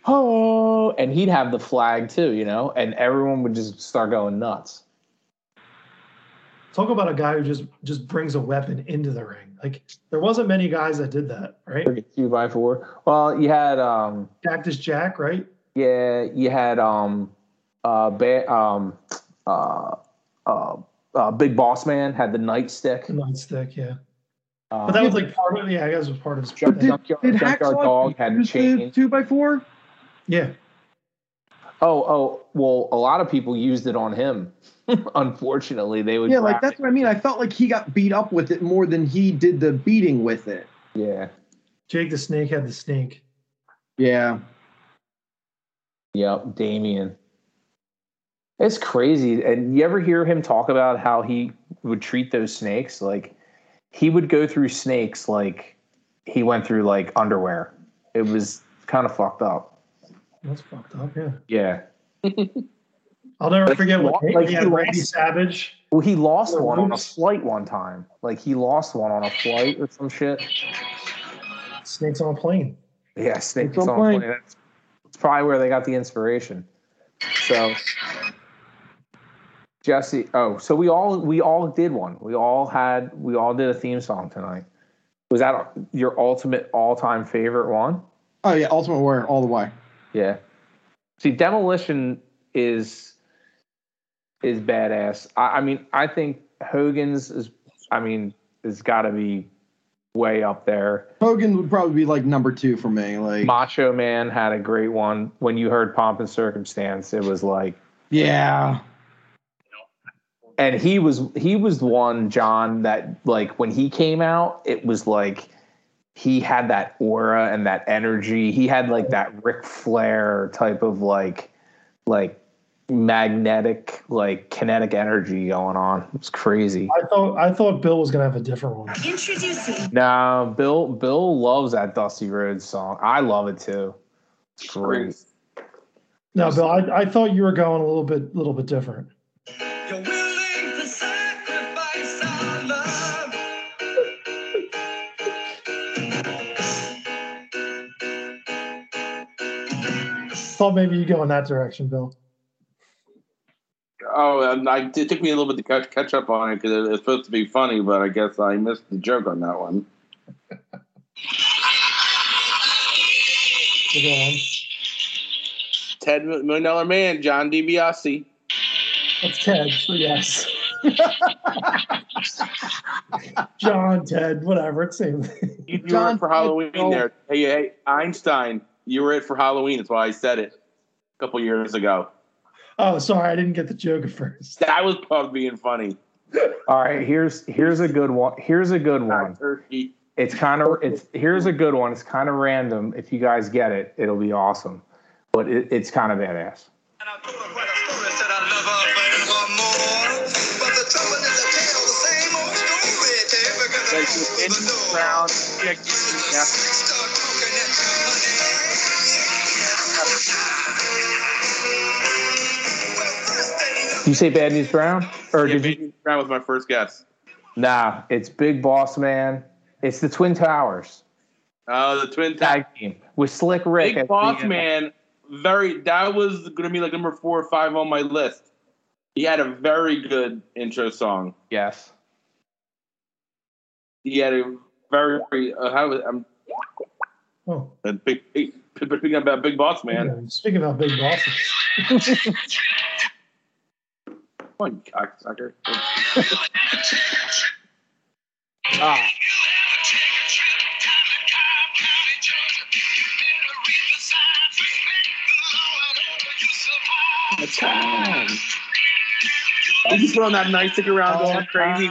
B: oh, and he'd have the flag too, you know, and everyone would just start going nuts.
C: Talk about a guy who just just brings a weapon into the ring. Like there wasn't many guys that did that, right?
B: Two by four. Well, you had um,
C: Cactus Jack, right?
B: yeah, you had um, uh, ba- um, uh, uh, uh, Big Boss Man had the nightstick.
C: The nightstick, yeah.
B: Um,
C: But that was like part of yeah, I guess it was part of his
B: But did-
E: Did
B: Junkyard- Junkyard Dog had
E: use the
B: chain.
E: two by four?
C: yeah.
B: Oh, oh, well, a lot of people used it on him. Unfortunately, they would.
E: Yeah, like
B: grab
E: that's what I mean. I felt like he got beat up with it more than he did the beating with it.
B: it. Yeah.
C: Jake the Snake had the snake.
E: Yeah.
B: Yep, Damien. It's crazy. And you ever hear him talk about how he would treat those snakes? Like he would go through snakes like he went through like underwear. It was kind of fucked up.
C: That's fucked up, yeah.
B: Yeah.
C: I'll never
B: Like,
C: forget what
B: like,
C: he
B: he
C: had Randy Savage.
B: Well, he lost one on a flight one time. Like he lost one on a flight or some shit.
C: Snakes on a plane.
B: Yeah, snakes
E: on
B: on a
E: plane.
B: plane. That's, that's probably where they got the inspiration. So Jesse, oh, so we all we all did one. We all had we all did a theme song tonight. Was that your ultimate all time favorite one?
E: Oh yeah, Ultimate Warrior all the way.
B: Yeah. See, Demolition is is badass. I, I mean, I think Hogan's is. I mean, it's got to be way up there.
E: Hogan would probably be like number two for me. Like
B: Macho Man had a great one. When you heard Pomp and Circumstance, it was like,
E: yeah.
B: And he was he was the one John that like when he came out, it was like he had that aura and that energy. He had like that Ric Flair type of like like magnetic like kinetic energy going on. It was crazy.
C: I thought I thought Bill was gonna have a different one.
F: Introducing
B: No, Bill Bill loves that Dusty Rhodes song. I love it too. It's great.
C: No, Bill, I, I thought you were going a little bit a little bit different. Thought maybe you go in that direction, Bill.
D: Oh, and I, it took me a little bit to catch, catch up on it because it's supposed to be funny, but I guess I missed the joke on that one.
C: You go on.
D: Ted Million Dollar Man, John DiBiase.
C: That's Ted. So yes. John, Ted, whatever. It's same thing.
D: You, you
E: John
D: for Halloween
E: Ted-
D: there. Hey, hey, Einstein, you were it for Halloween. That's why I said it a couple years ago.
C: Oh, sorry, I didn't get the joke at first.
D: That was probably being funny.
B: All right, here's here's a good one. Here's a good one. It's kind of it's here's a good one. It's kind of random. If you guys get it, it'll be awesome. But it, it's kind of badass.
A: And You
B: say Bad News Brown, or
D: Yeah,
B: did you?
D: Baby Brown was my first guess.
B: Nah, it's Big Boss Man. It's the Twin Towers
D: Uh, the Twin Tag.
B: tag team with Slick Rick.
D: Big Boss
B: the-
D: Man, very that was gonna be like number four or five on my list. He had a very good intro song.
B: Yes.
D: He had a very uh, how I'm
C: Oh,
D: a big, big speaking about Big Boss Man.
C: yeah, speaking about big bosses,
D: Come on, you cocksucker.
B: Ah,
D: It's time. You throwing that night stick around going crazy.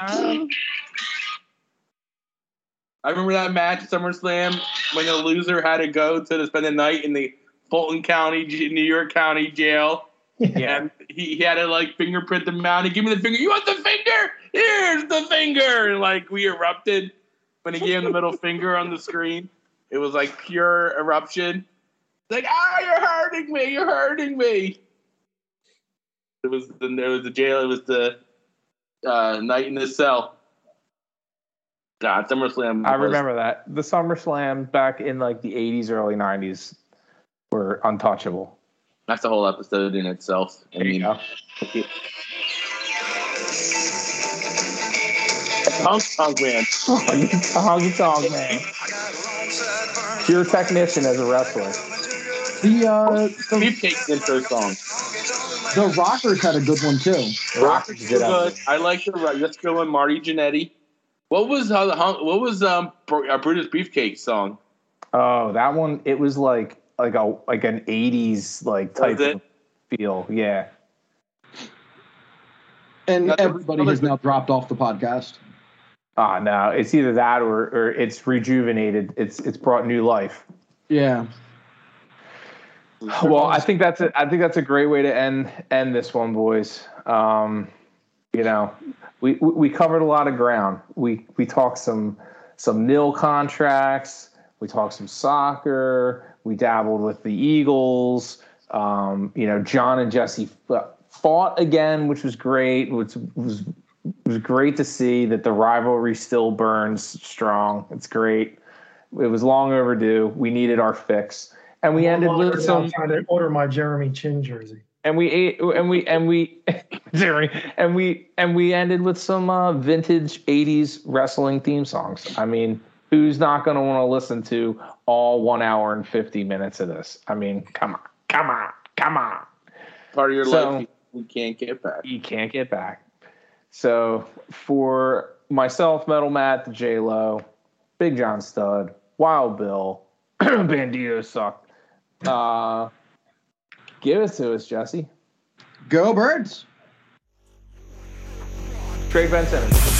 D: I remember that match at SummerSlam when the loser had to go to spend the night in the Fulton County, New York County jail.
C: Yeah,
D: And he, he had to like fingerprint the mound and give me the finger. You want the finger? Here's the finger. And like we erupted when he gave him the middle finger on the screen. It was like pure eruption. Like, ah, you're hurting me. You're hurting me. It was the it was the jail. It was the uh, night in the cell. God, SummerSlam.
B: I remember that the SummerSlam back in like the '80s, early '90s. were untouchable.
D: That's a whole episode in itself. I
B: There you
D: mean,
B: go.
D: Honk Honk Man.
B: Honky Tonk Man. Pure technician as a wrestler.
E: The uh, the,
D: Beefcake's intro song.
E: the Rockers had a good one too.
B: The Rockers did
D: Good. I like the Let's Go and Marty Jannetty. What was uh, the what was um uh, Brutus Beefcake song?
B: Oh, that one. It was like like a like an '80s like type of feel. Yeah.
E: And
D: Another-
E: everybody has now dropped off the podcast.
B: Ah, no. It's either that or or it's rejuvenated. It's it's brought new life.
E: Yeah.
B: Well, I think that's a, I think that's a great way to end end this one, boys. Um, you know, we we we covered a lot of ground. We we talked some some nil contracts. We talked some soccer. We dabbled with the Eagles. Um, you know, John and Jesse fought again, which was great. Which was it was great to see that the rivalry still burns strong. It's great. It was long overdue. We needed our fix, and we ended with some
C: trying to order my Jeremy Chinn jersey.
B: and we ate and we and we Jerry and we and we ended with some uh, vintage 80s wrestling theme songs i mean who's not going to want to listen to all one hour and 50 minutes of this? I mean come on come on come on.
D: Part of your
B: So-
D: life you can't get back.
B: you can't get back. So for myself metal matt the j lo big john stud wild bill bandito sucked uh give it to us jesse.
E: Go birds.
B: trade ben simmons